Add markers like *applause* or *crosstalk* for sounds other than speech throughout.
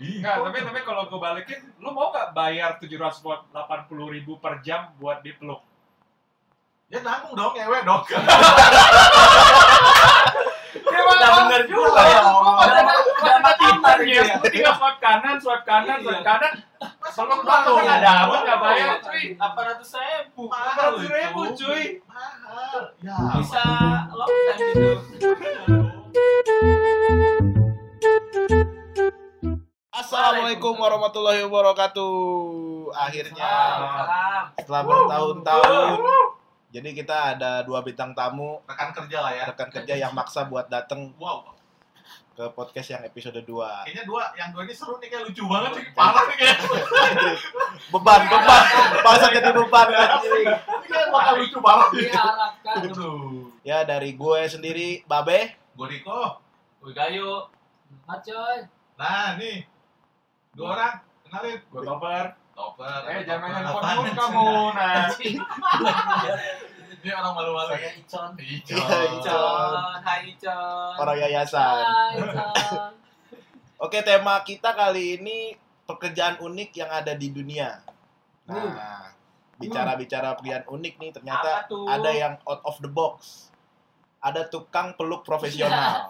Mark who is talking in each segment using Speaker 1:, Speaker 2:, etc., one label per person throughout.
Speaker 1: Enggak, tapi tapi kalau gue balikin, lu mau nggak bayar 780 ribu per jam buat dipeluk?
Speaker 2: Ya nanggung dong, ngewe dong. *laughs*
Speaker 3: Udah bener juga ya. Dapat timar
Speaker 1: ya. Tinggal swipe kanan, swipe kanan,
Speaker 3: Iya.
Speaker 1: swipe kanan. Kalau kan ada apa nggak bayar, cuy.
Speaker 3: Apa ratus ribu?
Speaker 2: Mahal
Speaker 1: Ratus ribu, cuy.
Speaker 2: Mahal. Ya.
Speaker 3: Bisa time gitu.
Speaker 4: Assalamualaikum warahmatullahi wabarakatuh. Akhirnya
Speaker 3: Salam.
Speaker 4: setelah bertahun-tahun, jadi kita ada dua bintang tamu
Speaker 2: Rekan kerja lah ya.
Speaker 4: rekan kerja yang maksa buat datang
Speaker 2: Wow.
Speaker 4: ke podcast yang episode 2
Speaker 2: Kayaknya dua, yang dua ini seru nih kayak lucu banget nih. Parah nih kayak. *laughs*
Speaker 4: Beban, beban, masa jadi beban anjing.
Speaker 2: Ini kayak bakal lucu banget nih.
Speaker 5: diharapkan
Speaker 2: Aduh.
Speaker 4: Ya dari gue sendiri, Babe.
Speaker 2: Gue Riko.
Speaker 3: Kayu.
Speaker 5: Mat coy
Speaker 2: Nah, nih. Dua orang. Kenalin.
Speaker 1: Gue topper.
Speaker 2: Topper.
Speaker 1: Eh, jangan main
Speaker 2: Topper.
Speaker 1: handphone dulu kamu, nah. *laughs*
Speaker 2: Ini orang malu-malu.
Speaker 3: Saya Icon.
Speaker 2: Icon.
Speaker 4: Iya,
Speaker 3: Icon. Hai Icon.
Speaker 4: Orang yayasan.
Speaker 5: Hai Chan *laughs*
Speaker 4: Oke, tema kita kali ini pekerjaan unik yang ada di dunia. Nah, bicara-bicara pekerjaan unik nih, ternyata ada yang out of the box. Ada tukang peluk profesional.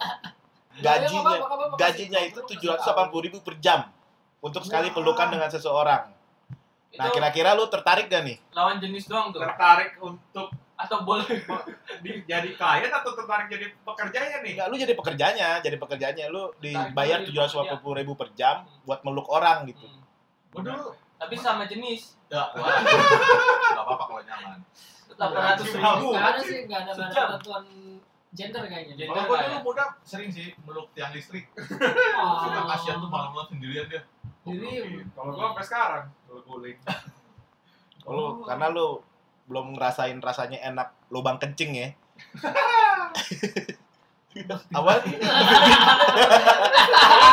Speaker 4: Gajinya gajinya itu 780 ribu per jam untuk sekali pelukan dengan seseorang. Nah,
Speaker 3: Itu
Speaker 4: kira-kira lu tertarik gak nih?
Speaker 3: lawan jenis doang tuh.
Speaker 1: Tertarik untuk
Speaker 3: Atau boleh
Speaker 1: di- jadi klien atau tertarik jadi pekerjanya nih?
Speaker 4: Enggak, lu jadi pekerjanya, jadi pekerjanya lu dibayar
Speaker 3: Tertarik
Speaker 4: 780 ribu per jam buat meluk orang gitu.
Speaker 3: Hmm.
Speaker 2: Dulu.
Speaker 3: Tapi sama jenis.
Speaker 2: Ya, wah. *laughs* Gak apa-apa kalau nyaman.
Speaker 3: Delapan ratus ribu.
Speaker 1: Ribu.
Speaker 5: Gak ada sih, gak ada gak ada
Speaker 3: Sejam.
Speaker 5: gender kayaknya.
Speaker 2: Kalau gue
Speaker 3: nggak
Speaker 2: dulu
Speaker 3: ya?
Speaker 2: muda sering sih meluk tiang listrik.
Speaker 5: Oh.
Speaker 2: Suka kasihan tuh malam-malam sendirian dia.
Speaker 5: Jadi
Speaker 1: Kalau gue sampai sekarang, gue guling.
Speaker 4: Lu karena lu belum ngerasain rasanya enak lubang kencing ya. *laughs* Apa? *laughs*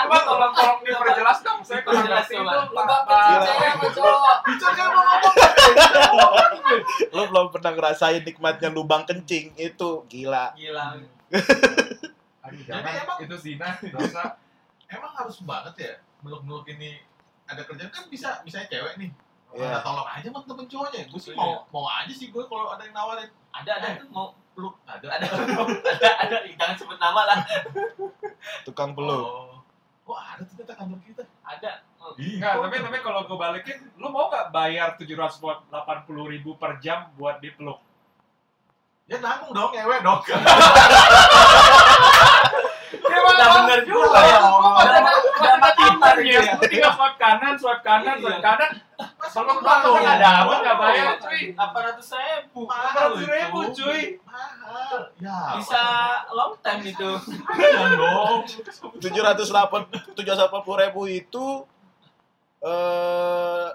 Speaker 1: Coba tolong tolong diperjelas dong, saya kurang ngerti itu.
Speaker 5: Lubang cowok
Speaker 2: Bicara kan mau ngomong.
Speaker 4: Lu belum pernah ngerasain nikmatnya lubang kencing itu gila.
Speaker 3: Gila. *laughs*
Speaker 1: Aduh,
Speaker 2: Jadi
Speaker 1: jangan,
Speaker 2: emang-
Speaker 1: itu zina, dosa.
Speaker 2: Emang harus banget ya meluk-meluk ini ada kerjaan kan bisa misalnya cewek nih.
Speaker 4: Iya.
Speaker 2: Minta tolong aja sama temen cowoknya. Gue sih
Speaker 3: Iya.
Speaker 2: mau mau aja sih gue kalau ada yang nawarin.
Speaker 3: Ada ada tuh mau
Speaker 2: Peluk ada.
Speaker 3: ada ada ada jangan sebut nama lah. *laughs*
Speaker 4: Tukang peluk.
Speaker 2: Oh. Oh ada ternyata kantor kita.
Speaker 3: Ada. Oh,
Speaker 1: Enggak, tapi tapi kalau gue balikin, lu mau nggak bayar 780 ribu per jam buat dipeluk?
Speaker 2: Ya nanggung dong ngewe dong. *laughs*
Speaker 3: Udah bener juga ya. Dapat timar gitu ya.
Speaker 1: Tinggal swipe kanan, swipe kanan,
Speaker 3: Iya.
Speaker 1: swipe kanan. Kalau lu
Speaker 2: Mahal.
Speaker 1: kan ada apa nggak bayar, cuy.
Speaker 3: Apa ratus ribu?
Speaker 2: Mahal
Speaker 1: Ratus ribu, cuy.
Speaker 2: Mahal. Ya.
Speaker 3: Bisa long time itu.
Speaker 2: Jangan dong.
Speaker 4: 780 780 ribu itu eh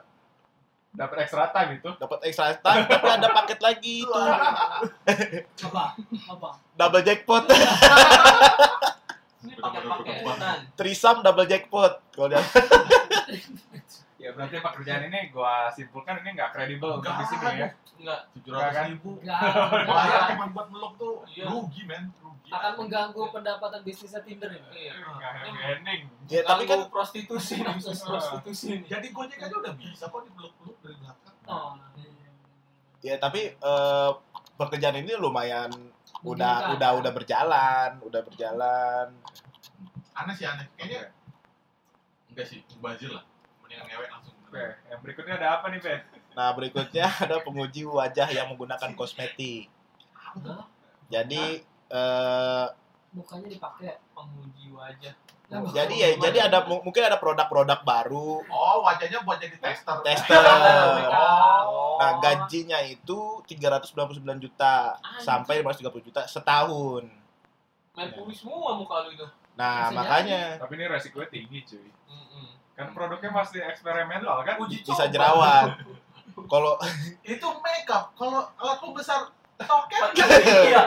Speaker 1: Dapat ekstra time itu.
Speaker 4: dapat extra time tapi ada paket lagi itu
Speaker 5: Apa? Apa?
Speaker 4: double jackpot
Speaker 3: Ini
Speaker 4: trisam double jackpot kalau dia *laughs*
Speaker 1: Ya berarti pekerjaan ini gua simpulkan ini nggak kredibel untuk di sini ya.
Speaker 3: Enggak.
Speaker 2: Tujuh ratus ribu.
Speaker 5: Gak
Speaker 2: Bayar
Speaker 5: akan
Speaker 2: cuma buat meluk tuh
Speaker 3: Iya.
Speaker 2: rugi men, rugi.
Speaker 5: mengganggu pendapatan bisnisnya Tinder ya
Speaker 3: Iya.
Speaker 1: Ending.
Speaker 4: ya tapi kan
Speaker 3: prostitusi, *laughs* bisnis prostitusi.
Speaker 2: Jadi gojek aja udah bisa kok dipeluk-peluk dari belakang.
Speaker 5: Oh
Speaker 4: ya tapi eh, pekerjaan ini lumayan udah udah udah berjalan udah berjalan
Speaker 2: Aneh sih aneh. Kayaknya enggak sih, mubazir lah. Mendingan ngewek langsung.
Speaker 1: Oke, yang berikutnya ada apa nih, Ben?
Speaker 4: nah berikutnya *laughs* ada penguji wajah yang menggunakan kosmetik jadi eh,
Speaker 5: Mukanya dipakai
Speaker 3: Penguji wajah.
Speaker 5: Ya,
Speaker 4: jadi ya jadi ada mu- mungkin ada produk-produk baru
Speaker 2: Oh, wajahnya buat jadi tester.
Speaker 4: tester *laughs*
Speaker 2: Oh.
Speaker 4: nah gajinya itu 399 juta sampai 530 juta setahun
Speaker 3: Main puri semua muka lu itu.
Speaker 4: nah
Speaker 5: Bisa
Speaker 4: makanya
Speaker 1: Tapi ini resikonya tinggi, cuy.
Speaker 3: Mm-mm.
Speaker 1: Kan produknya masih eksperimental kan?
Speaker 3: Uji
Speaker 4: bisa jerawat kalau *laughs*
Speaker 2: Itu makeup. Kalau alat lu besar toket
Speaker 3: Iya.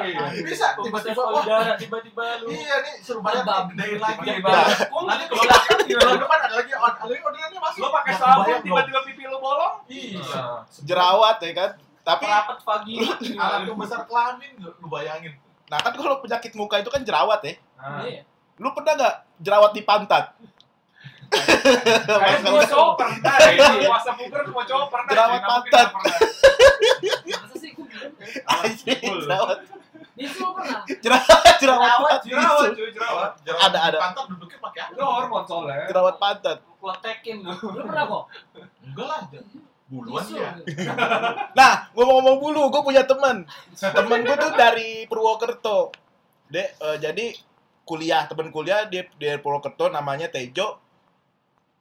Speaker 2: bisa
Speaker 3: Tiba-tiba
Speaker 2: wah,
Speaker 3: tiba-tiba lu.
Speaker 2: Iya nih, suruh bayar gedein lagi.
Speaker 3: Kung,
Speaker 2: Nanti
Speaker 3: ke belakang
Speaker 2: depan ada lagi ada lagi orderannya masuk.
Speaker 1: Lo pakai
Speaker 2: Nggak
Speaker 1: sabun tiba-tiba pipi lo bolong?
Speaker 2: Iya.
Speaker 4: jerawat ya kan tapi
Speaker 3: Rapat pagi.
Speaker 2: Alat lu besar kelamin lu lu bayangin.
Speaker 4: nah kan kalau penyakit muka itu kan jerawat ya
Speaker 1: Nah,
Speaker 5: Iya
Speaker 4: lu pernah nggak jerawat di pantat
Speaker 1: Kayaknya semua cowok pernah Puasa puber semua cowok pernah.
Speaker 4: Jerawat pantat. *laughs* jerawat
Speaker 5: Bisu lo *laughs* pernah?
Speaker 4: jerawat jerawat
Speaker 3: Jerawat,
Speaker 1: Jerawat jerawat.
Speaker 2: Jerawat
Speaker 4: Ada, ada.
Speaker 2: Pantat duduknya pakai apa?
Speaker 1: Itu hormon soalnya.
Speaker 4: jerawat pantat
Speaker 3: Kletekin lu.
Speaker 5: Lu pernah kok?
Speaker 2: Enggak lah. Buluan ya. *laughs*
Speaker 4: Nah, ngomong-ngomong bulu, gue punya teman. Temen gue tuh dari Purwokerto. Dia eh, jadi kuliah, temen kuliah di di Purwokerto namanya Tejo.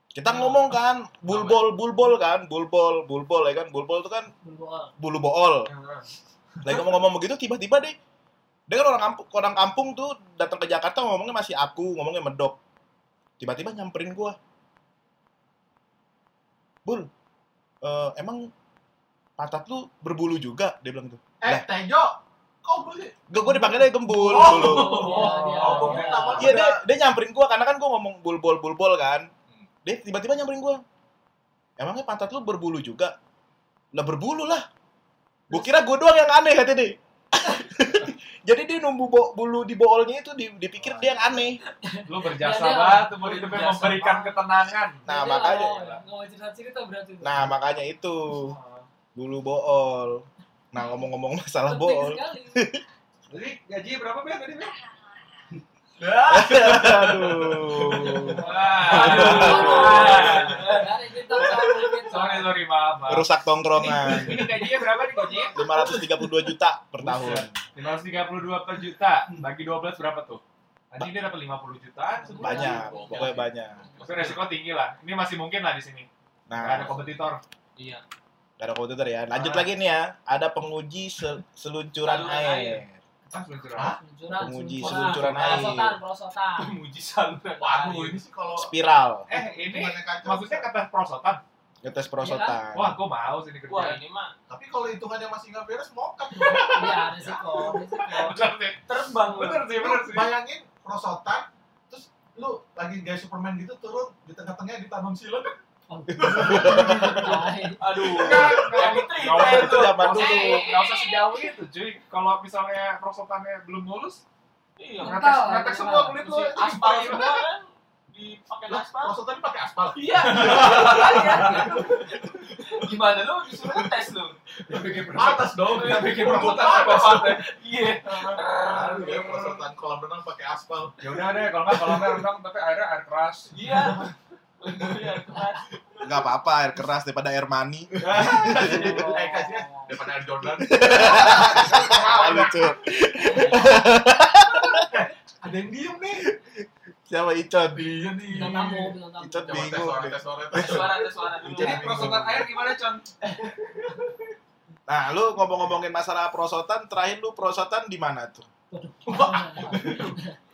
Speaker 4: Kita ngomong kan, bulbol, bulbol kan, bulbol, bulbol ya kan, bulbol itu kan bulu bool. Lagi ngomong-ngomong begitu, tiba-tiba deh, dia kan orang kampung, orang kampung tuh datang ke Jakarta ngomongnya masih aku, ngomongnya medok. Tiba-tiba nyamperin gua. Bul, eh, emang pantat lu berbulu juga? Dia bilang tuh.
Speaker 2: Eh,
Speaker 4: Lah.
Speaker 2: Tejo. Kok?
Speaker 4: Gue gue dipanggilnya gembul
Speaker 2: Oh.
Speaker 4: dulu.
Speaker 5: Iya, dia.
Speaker 2: Oh, gua kira nama
Speaker 4: Iya dia, dia nyamperin gua karena kan gua ngomong bulbol bulbol kan. Dia tiba-tiba nyamperin gua. Emangnya pantat lu berbulu juga? Lah berbulu lah. Gua kira gua doang yang aneh kata dia. *laughs* Jadi dia numbu bo- bulu di boolnya itu di- dipikir dia yang aneh.
Speaker 1: Lu berjasa
Speaker 5: Ya,
Speaker 1: banget umur hidupnya
Speaker 3: berjasa
Speaker 1: memberikan
Speaker 3: banget.
Speaker 1: ketenangan.
Speaker 4: Nah, makanya.
Speaker 5: mau cerita-cerita berarti.
Speaker 4: Nah, makanya itu bulu bool. Nah, ngomong-ngomong masalah bool. *laughs*
Speaker 1: Jadi gaji berapa Ben tadi Ben?
Speaker 4: Aduh.
Speaker 1: Sorry sorry maaf. maaf.
Speaker 4: Rusak tongkrongan.
Speaker 1: Ini gajinya berapa nih gajinya?
Speaker 4: 532 juta per tahun.
Speaker 1: 532 per juta, bagi 12 berapa tuh? Anjing dia dapat 50 jutaan sebulan.
Speaker 4: Banyak, pokoknya banyak.
Speaker 1: Tapi resiko tinggi lah. Ini masih mungkin lah di sini. Nggak ada
Speaker 4: Nah,
Speaker 1: kompetitor.
Speaker 3: Iya.
Speaker 4: Gak ada komputer ya. Lanjut
Speaker 1: Ah.
Speaker 4: lagi nih ya. Ada penguji se- seluncuran air.
Speaker 1: Ah, seluncuran.
Speaker 2: Hah?
Speaker 5: Seluncuran,
Speaker 4: Penguji
Speaker 5: seluncuran.
Speaker 4: seluncuran air.
Speaker 5: Perosotan, perosotan.
Speaker 3: Muji saluran.
Speaker 2: Waduh, ini sih kalau
Speaker 4: Spiral.
Speaker 1: Eh, ini
Speaker 2: hitungannya kacau.
Speaker 1: maksudnya kata prosotan.
Speaker 4: Ngetes perosotan.
Speaker 1: Wah, gua mau sini kerja.
Speaker 3: Wah, ini mah
Speaker 2: Tapi kalau hitungannya masih nggak beres, mokat.
Speaker 5: Iya, resiko, resiko. *laughs*
Speaker 1: Bener sih.
Speaker 3: terbang.
Speaker 1: Bener sih, bener sih.
Speaker 2: bayangin prosotan, terus lu lagi gaya Superman gitu turun di tengah-tengahnya ditanam silet.
Speaker 5: Oh, tai. *laughs*
Speaker 3: Aduh.
Speaker 1: Nggak usah
Speaker 4: itu zaman dulu.
Speaker 1: nggak usah sejauh itu, cuy. Kalau misalnya prosotannya belum mulus,
Speaker 3: Iya.
Speaker 1: Ngetek semua kulit itu
Speaker 3: aspal semua kan dipakai aspal.
Speaker 2: prosotan pakai aspal.
Speaker 3: Iya. *laughs* Gimana lu disuruh tes
Speaker 1: bikin
Speaker 2: Atas dong.
Speaker 1: Dia bikin prosotan
Speaker 2: atas.
Speaker 1: apa
Speaker 3: Iya.
Speaker 2: Aduh, ya, prosotan kolam renang pakai aspal.
Speaker 1: Ya udah deh, kalau nggak kalau nggak renang tapi airnya air keras.
Speaker 3: Iya. Iya, keras.
Speaker 4: Nggak apa-apa, air keras daripada air mani.
Speaker 2: Daripada air Jordan. *laughs*
Speaker 4: Lucu.
Speaker 2: Ada yang diem nih.
Speaker 4: Siapa Icon?
Speaker 2: Iya nih.
Speaker 5: Bintang tamu, bintang tamu.
Speaker 4: Icon bingung. *laughs*
Speaker 2: tes suara,
Speaker 3: Tes
Speaker 2: tes suara.
Speaker 3: tes.
Speaker 1: Jadi prosotan air gimana, Con?
Speaker 4: Nah, lu ngomong-ngomongin masalah prosotan, terakhir lu prosotan di mana tuh?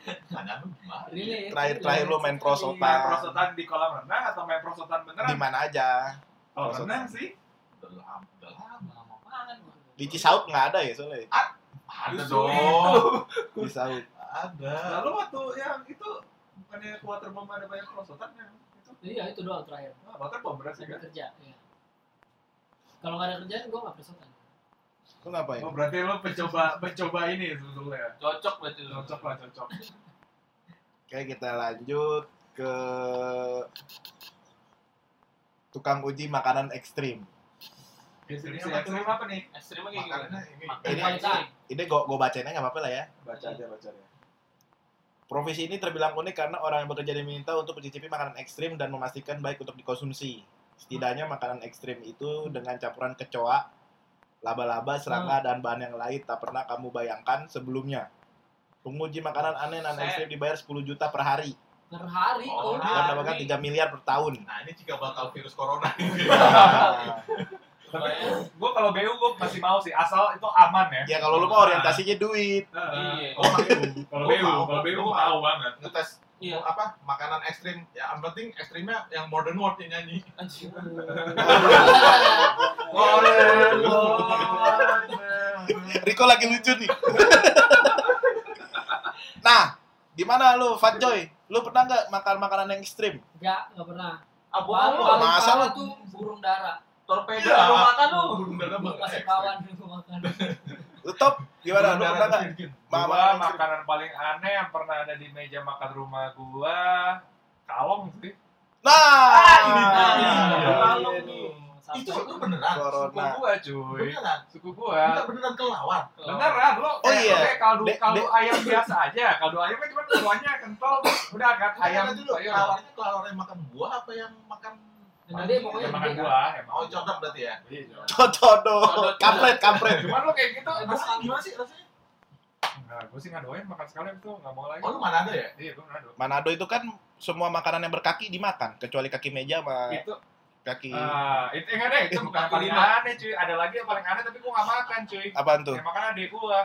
Speaker 2: Lu gimana?
Speaker 4: Terakhir- terakhir lu main prosotan.
Speaker 1: Main prosotan di kolam renang atau main prosotan
Speaker 4: Di
Speaker 1: beneran?
Speaker 4: mana aja?
Speaker 1: Kalau
Speaker 4: prosotan?
Speaker 1: renang sih.
Speaker 2: Udah lama, udah lama.
Speaker 3: Lama banget.
Speaker 4: Di Cisauk nggak ada ya soalnya?
Speaker 2: Ada
Speaker 3: Justru
Speaker 2: dong.
Speaker 4: Cisauk.
Speaker 2: Ada.
Speaker 1: Lalu waktu yang itu bukannya kuater bom ada banyak prosotannya itu.
Speaker 5: Iya, itu doang terakhir.
Speaker 1: Wah, bahkan bom ya kan?
Speaker 5: kerja, iya. Kalau nggak ada kerjaan, gue nggak perosotan.
Speaker 4: Kenapa ya?
Speaker 1: Oh, berarti lu mencoba mencoba ini sebetulnya.
Speaker 3: Cocok berarti lu.
Speaker 1: Cocok lah, cocok.
Speaker 4: Oke, kita lanjut ke tukang uji makanan ekstrim.
Speaker 1: Ekstrim apa nih?
Speaker 3: Ekstrimnya kayak gimana?
Speaker 2: Makanannya ini.
Speaker 3: Makan
Speaker 4: Ini-
Speaker 3: ekstrim.
Speaker 4: Ini gue gue bacainnya nggak apa-apa lah ya.
Speaker 1: Baca aja, baca aja.
Speaker 4: Profesi ini terbilang unik karena orang yang bekerja diminta untuk mencicipi makanan ekstrim dan memastikan baik untuk dikonsumsi. Setidaknya makanan ekstrim itu dengan campuran kecoa, laba-laba, serangga, dan bahan yang lain tak pernah kamu bayangkan sebelumnya. Penguji makanan aneh dan ekstrim dibayar 10 juta per hari
Speaker 5: Per hari,
Speaker 2: Oh,
Speaker 5: oh,
Speaker 4: dan
Speaker 3: hari.
Speaker 4: mendapatkan 3 miliar per tahun.
Speaker 2: Nah, ini jika bakal virus corona. *laughs*
Speaker 1: Tapi gue kalau BU gue masih mau sih, asal itu aman ya.
Speaker 4: ya kalau lu mau orientasinya duit.
Speaker 3: Iya.
Speaker 1: Oh, kalau BU, kalau BU
Speaker 2: gua
Speaker 1: gue
Speaker 2: mau.
Speaker 1: mau banget.
Speaker 2: Ngetes
Speaker 3: Iya.
Speaker 2: apa makanan ekstrim ya yang penting ekstrimnya yang modern world yang nyanyi
Speaker 3: Anjing. *laughs*
Speaker 4: Riko lagi lucu nih. *laughs* nah, gimana lu, Fat Joy? Lu pernah nggak makan makanan yang ekstrim?
Speaker 5: Enggak, enggak pernah.
Speaker 3: Abu
Speaker 5: Paling
Speaker 3: lu.
Speaker 4: Masa lu?
Speaker 5: tuh burung dara.
Speaker 3: Torpedo
Speaker 2: Ya.
Speaker 3: lu makan lu.
Speaker 2: burung
Speaker 5: kasih
Speaker 2: ekstrim.
Speaker 5: kawan gue makan. *laughs*
Speaker 4: Top? Gimana? Lu pernah nggak?
Speaker 1: Gua
Speaker 4: Makanan
Speaker 1: paling aneh yang pernah ada di meja makan rumah gua kalong sih.
Speaker 4: Nah,
Speaker 3: ini
Speaker 2: dia.
Speaker 4: iya nih.
Speaker 2: Itu itu beneran.
Speaker 1: Suku
Speaker 4: Corona.
Speaker 1: gua cuy.
Speaker 2: Beneran.
Speaker 1: Suku
Speaker 2: Kita
Speaker 1: gua.
Speaker 2: beneran kelawar.
Speaker 1: Beneran lo.
Speaker 4: Oh iya.
Speaker 1: kayak kaldu
Speaker 4: De-
Speaker 1: kaldu
Speaker 4: de-
Speaker 1: ayam biasa aja. Kaldu ayam kan cuma kuahnya kental. Udah kan ayam sayur.
Speaker 2: Kelawarnya kelawar yang makan buah apa yang makan
Speaker 5: Tadi pokoknya
Speaker 1: Yang makan
Speaker 5: kan.
Speaker 1: buah, emang.
Speaker 2: Oh, codok berarti ya?
Speaker 1: Iya.
Speaker 4: Cocodo, kampret, kampret.
Speaker 1: Cuman lo kayak gitu,
Speaker 2: Rasanya gimana sih rasanya?
Speaker 1: Enggak, gue sih nggak doyan makan sekalian tuh, nggak mau lagi.
Speaker 2: Oh, lu mana ada ya?
Speaker 1: Iya, gue ada.
Speaker 4: Manado itu kan semua makanan yang berkaki dimakan, kecuali kaki meja sama
Speaker 1: Itu,
Speaker 4: kaki
Speaker 1: ah, itu enggak deh, itu *laughs* bukan yang paling aneh cuy. Ada lagi yang paling aneh tapi gue nggak makan cuy.
Speaker 4: apaan tuh?
Speaker 1: Yang makan adik gue,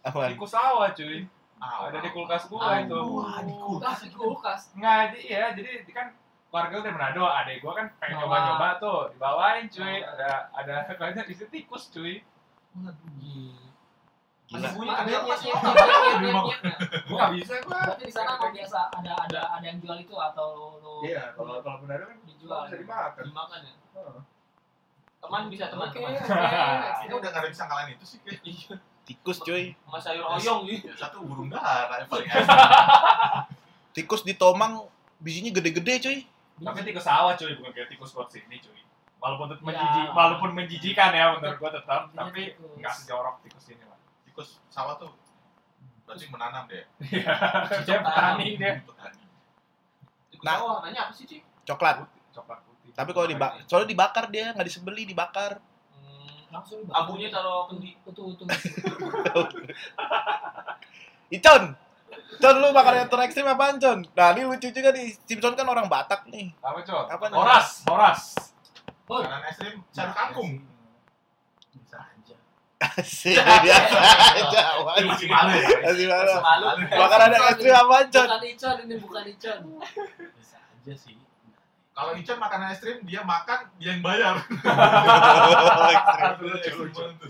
Speaker 4: Apaan?
Speaker 1: tikus sawah cuy.
Speaker 2: Ah,
Speaker 1: Ada di kulkas gue
Speaker 5: Ah,
Speaker 1: itu.
Speaker 2: Wah, di kulkas.
Speaker 5: Di kulkas.
Speaker 1: Nggak, jadi ya, jadi kan keluarga gue dari Manado, adik gue kan pengen nyoba-nyoba tuh, dibawain cuy.
Speaker 5: Bawa.
Speaker 1: Ada ada *laughs* kayaknya isi tikus cuy.
Speaker 4: Gila.
Speaker 2: Bunyi
Speaker 5: Ada
Speaker 2: kan
Speaker 5: nyet, nyet, nyet, nyet.
Speaker 1: Gue nggak bisa gue.
Speaker 5: Berarti di sana emang biasa ada ada ada yang jual itu atau lo
Speaker 1: Iya, kalau kalau Manado kan
Speaker 5: dijual
Speaker 1: bisa dimakan.
Speaker 3: dimakan ya
Speaker 1: Heeh.
Speaker 3: teman bisa teman
Speaker 5: Oke,
Speaker 3: teman. *laughs*
Speaker 2: Ini udah gak ada yang bisa ngalahin itu sih kayak. *laughs*
Speaker 3: iya
Speaker 4: Tikus cuy.
Speaker 3: sama sayur oyong gitu
Speaker 2: Ya, satu burung dara yang paling
Speaker 4: Tikus di Tomang bijinya gede-gede cuy.
Speaker 1: Tapi tikus sawah cuy, bukan kayak tikus kot sini cuy. Walaupun tetap
Speaker 5: Ya.
Speaker 1: menjijik, walaupun menjijikan ya menurut gua tetap,
Speaker 5: Iya,
Speaker 1: tapi
Speaker 5: tikus.
Speaker 1: nggak sejorok tikus ini lah.
Speaker 2: tikus sawah tuh berarti menanam deh.
Speaker 1: Iya, dia petani dia.
Speaker 2: Petani.
Speaker 3: Tikus
Speaker 4: Nah.
Speaker 3: sawah warnanya apa sih Ci?
Speaker 4: Coklat.
Speaker 1: Coklat putih.
Speaker 4: Tapi kalau dibakar, soalnya dibakar dia nggak disembeli, dibakar.
Speaker 3: Hmm,
Speaker 5: langsung
Speaker 3: abunya taruh kendi
Speaker 5: utuh utuh *laughs*
Speaker 4: Icon, Con lu makan yang terekstrim apaan Con? Nah ini lucu juga nih, Simpson kan orang Batak nih.
Speaker 1: Apa cok?
Speaker 4: Apa nih?
Speaker 1: Horas, horas.
Speaker 5: Oh,
Speaker 2: Makanan ekstrim sayur kangkung.
Speaker 3: bisa aja
Speaker 4: Asik, biasa aja.
Speaker 2: Itu masih malu ya.
Speaker 4: Masih malu. Makanan ekstrim apaan Con?
Speaker 5: bukan icon ini bukan icon
Speaker 3: bisa aja sih
Speaker 2: Kalau Icon makanan ekstrim dia makan dia yang bayar. *laughs*
Speaker 4: Ekstrim.
Speaker 2: Lucu, lucu.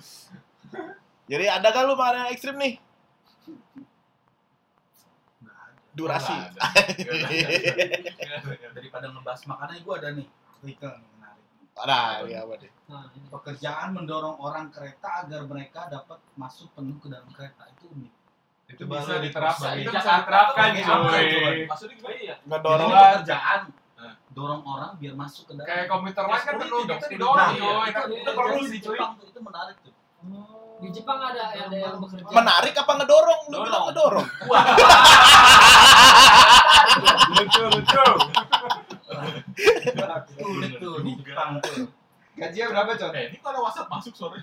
Speaker 4: Jadi ada kan lu makanan ekstrim nih? Durasi.
Speaker 2: Ada. Ada.
Speaker 3: Iya.
Speaker 6: daripada ngebahas makanan gue ada nih artikel nih menarik
Speaker 4: Nah, iya apa deh?
Speaker 5: nah ini
Speaker 6: pekerjaan mendorong orang kereta agar mereka dapat masuk penuh ke dalam kereta itu unik
Speaker 1: Itu bisa
Speaker 2: di
Speaker 1: diterapkan, itu bisa diterapkan cuy.
Speaker 3: maksudnya gimana ya
Speaker 4: Ngedorong
Speaker 6: pekerjaan
Speaker 2: Nah.
Speaker 6: dorong orang biar masuk ke dalam
Speaker 1: Kayak komputer lain kan perlu kita
Speaker 2: security.
Speaker 1: didorong
Speaker 6: Nah,
Speaker 1: cuy.
Speaker 6: itu,
Speaker 1: Kan
Speaker 6: itu,
Speaker 1: Itu perlu sih cuy.
Speaker 6: Itu menarik tuh
Speaker 5: di Jepang ada ada yang bekerja
Speaker 4: menarik apa ngedorong? Lu bilang ngedorong.
Speaker 1: Lucu, lucu.
Speaker 6: tuh di Jepang tuh
Speaker 1: Gajinya berapa cok?
Speaker 2: Eh, ini kalau WhatsApp masuk sore.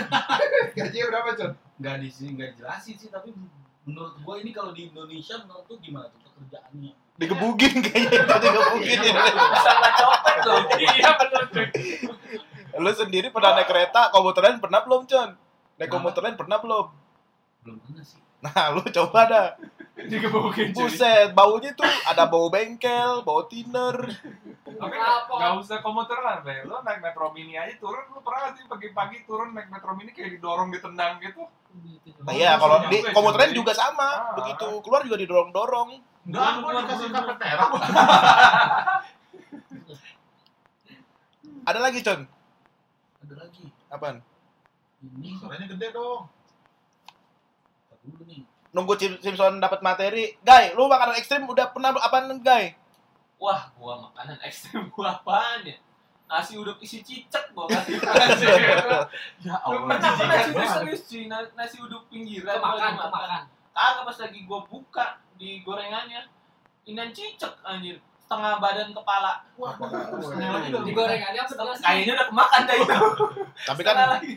Speaker 2: *laughs*
Speaker 1: Gajinya berapa cok?
Speaker 6: nggak di sini nggak dijelasin sih tapi menurut gue ini kalau di Indonesia menurut tuh gimana tuh pekerjaannya
Speaker 4: Digebugin kayaknya *laughs* itu digebugin ya.
Speaker 3: bisa nggak copet loh
Speaker 1: Iya cuy.
Speaker 4: Lu sendiri pernah naik kereta, komuter lain pernah belum, Con? Naik komuter lain pernah belum?
Speaker 6: belum pernah sih
Speaker 4: Nah, lu coba dah.
Speaker 1: Digebukin cuy.
Speaker 4: Buset, baunya tuh ada bau bengkel, bau thinner.
Speaker 1: Tapi nggak usah komuter lah, Be. Lo naik metro mini aja turun, lo pernah nggak sih pagi-pagi turun naik metro mini kayak didorong, ditendang gitu?
Speaker 5: Gitu.
Speaker 4: Nah, iya, kalau di komuter lain juga sama.
Speaker 1: Ah.
Speaker 4: Begitu keluar juga didorong-dorong.
Speaker 2: Enggak, gua dikasih karpet merah.
Speaker 4: Ada lagi, Con?
Speaker 6: ada lagi
Speaker 4: Apaan?
Speaker 6: Ini
Speaker 2: Suaranya gede dong.
Speaker 6: Dulu nih.
Speaker 4: Nunggu Sim- Simpson dapat materi. Guy, lu makanan ekstrim udah pernah apaan, Guy?
Speaker 3: wah gua makanan ekstrim. *laughs* Gua apaan ya? Nasi uduk isi cicak gua *laughs* kan
Speaker 2: Ya
Speaker 3: Lu pernah sih gua serius cuy nasi uduk pinggiran makan.
Speaker 5: kemakan.
Speaker 3: Kagak pas lagi gua buka di gorengannya inan cicak anjir setengah badan kepala
Speaker 2: Setengah lagi dong.
Speaker 5: di gorengannya apa jelas
Speaker 3: kayaknya udah kemakan dah itu
Speaker 4: Tapi kan,
Speaker 3: lagi.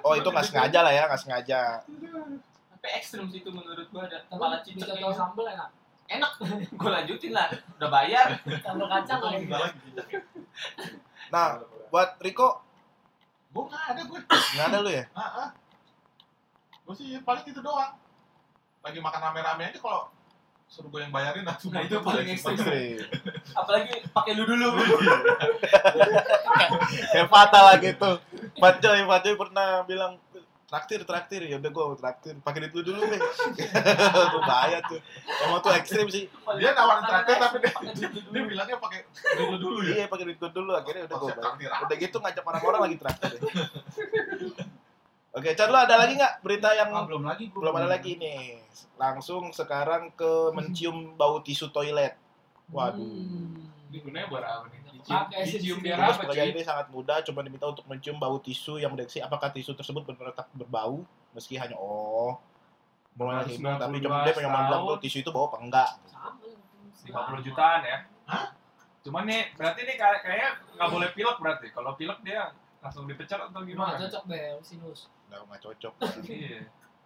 Speaker 4: oh itu nggak sengaja lah ya, nggak sengaja.
Speaker 3: sampai ekstrim sih itu menurut gua ada
Speaker 5: tapi
Speaker 3: kepala cicak gitu.
Speaker 5: sambel enak
Speaker 3: enak gua lanjutin lah udah bayar
Speaker 5: sambel kacang lagi
Speaker 2: Enggak.
Speaker 4: Nah, buat Riko,
Speaker 2: Gua nggak ada gue.
Speaker 4: nggak ada lu ya?
Speaker 2: Ah. Gue sih paling itu doang. Lagi makan rame-rame aja kalau suruh gue yang bayarin langsung.
Speaker 3: Nah, itu paling ekstrim.
Speaker 4: Ekstrim.
Speaker 3: apalagi pakai lu dulu
Speaker 4: Kayak fatal. Pak Joy, Pak Joy pernah bilang traktir traktir ya udah gue traktir pakai duit lu dulu deh *laughs* tuh bahaya tuh emang tuh ekstrim sih
Speaker 2: Dia nawarin traktir tapi dia,
Speaker 3: duit
Speaker 2: dia bilangnya pakai dulu dulu ya.
Speaker 4: iya pakai duit gue dulu akhirnya udah gue
Speaker 2: Konsep traktir
Speaker 4: udah gitu ngajak orang-orang lagi traktir ya. *laughs* oke Chan lu ada lagi nggak berita yang
Speaker 6: Ah, belum lagi
Speaker 4: belum ada lagi nih langsung sekarang ke mencium bau tisu toilet waduh
Speaker 5: Hmm.
Speaker 1: Ini gunanya buat apa nih? Dicium, biar apa
Speaker 4: pekerjaan ini sangat mudah, cuma diminta untuk mencium bau tisu yang mendeteksi apakah tisu tersebut benar-benar tak berbau, meski hanya oh mulai hidung, tapi cuma dia pengen bilang tuh tisu itu bau apa enggak.
Speaker 5: Sama.
Speaker 1: 50 jutaan ya.
Speaker 2: Hah?
Speaker 1: Cuman nih, berarti nih kayak kayaknya nggak boleh pilek berarti. Kalau pilek dia langsung dipecat atau
Speaker 5: Gimana?
Speaker 1: gimana?
Speaker 5: Cocok bel sinus.
Speaker 4: Enggak nggak cocok. *laughs*
Speaker 1: Iya.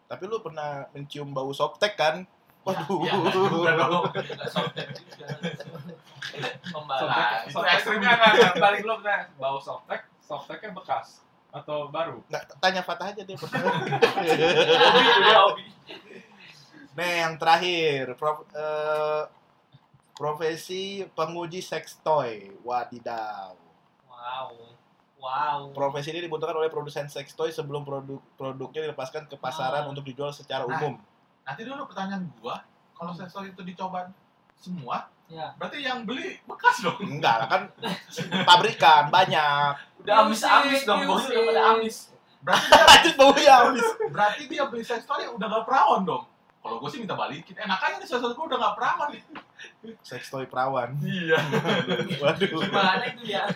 Speaker 4: tapi lu pernah mencium bau softtek kan? Waduh.
Speaker 2: Ya.
Speaker 3: Nggak *laughs* softtek juga.
Speaker 1: Softtek,
Speaker 3: Membalas.
Speaker 2: Itu
Speaker 1: softtek
Speaker 2: ekstrim.
Speaker 1: nggak nggak nggak. balik dulu nah. Bau softtek, softeknya bekas atau baru?
Speaker 4: Nggak, tanya Fatah aja deh. *laughs*
Speaker 3: Hobi.
Speaker 4: Nih yang terakhir, prof- eh, profesi penguji seks toy. Wadidaw.
Speaker 3: Wow. Wow.
Speaker 4: Profesi ini dibutuhkan oleh produsen seks toy sebelum produk produknya dilepaskan ke pasaran
Speaker 5: Ah.
Speaker 4: untuk dijual secara
Speaker 2: Nah.
Speaker 4: umum.
Speaker 2: Nanti dulu pertanyaan gua, kalau sensor itu dicoba semua,
Speaker 5: Ya.
Speaker 2: berarti yang beli bekas dong.
Speaker 4: Enggak lah kan pabrikan banyak.
Speaker 3: Udah amis-amis dong, bos. Udah pada amis.
Speaker 2: Berarti dia,
Speaker 4: baunya habis.
Speaker 2: berarti dia beli sensor yang udah gak perawan dong. Kalau gue sih minta balikin. Enak aja nih sensor gue udah gak perawan nih.
Speaker 4: Seks toy perawan.
Speaker 2: Iya. *laughs*
Speaker 4: Waduh.
Speaker 3: Gimana itu ya?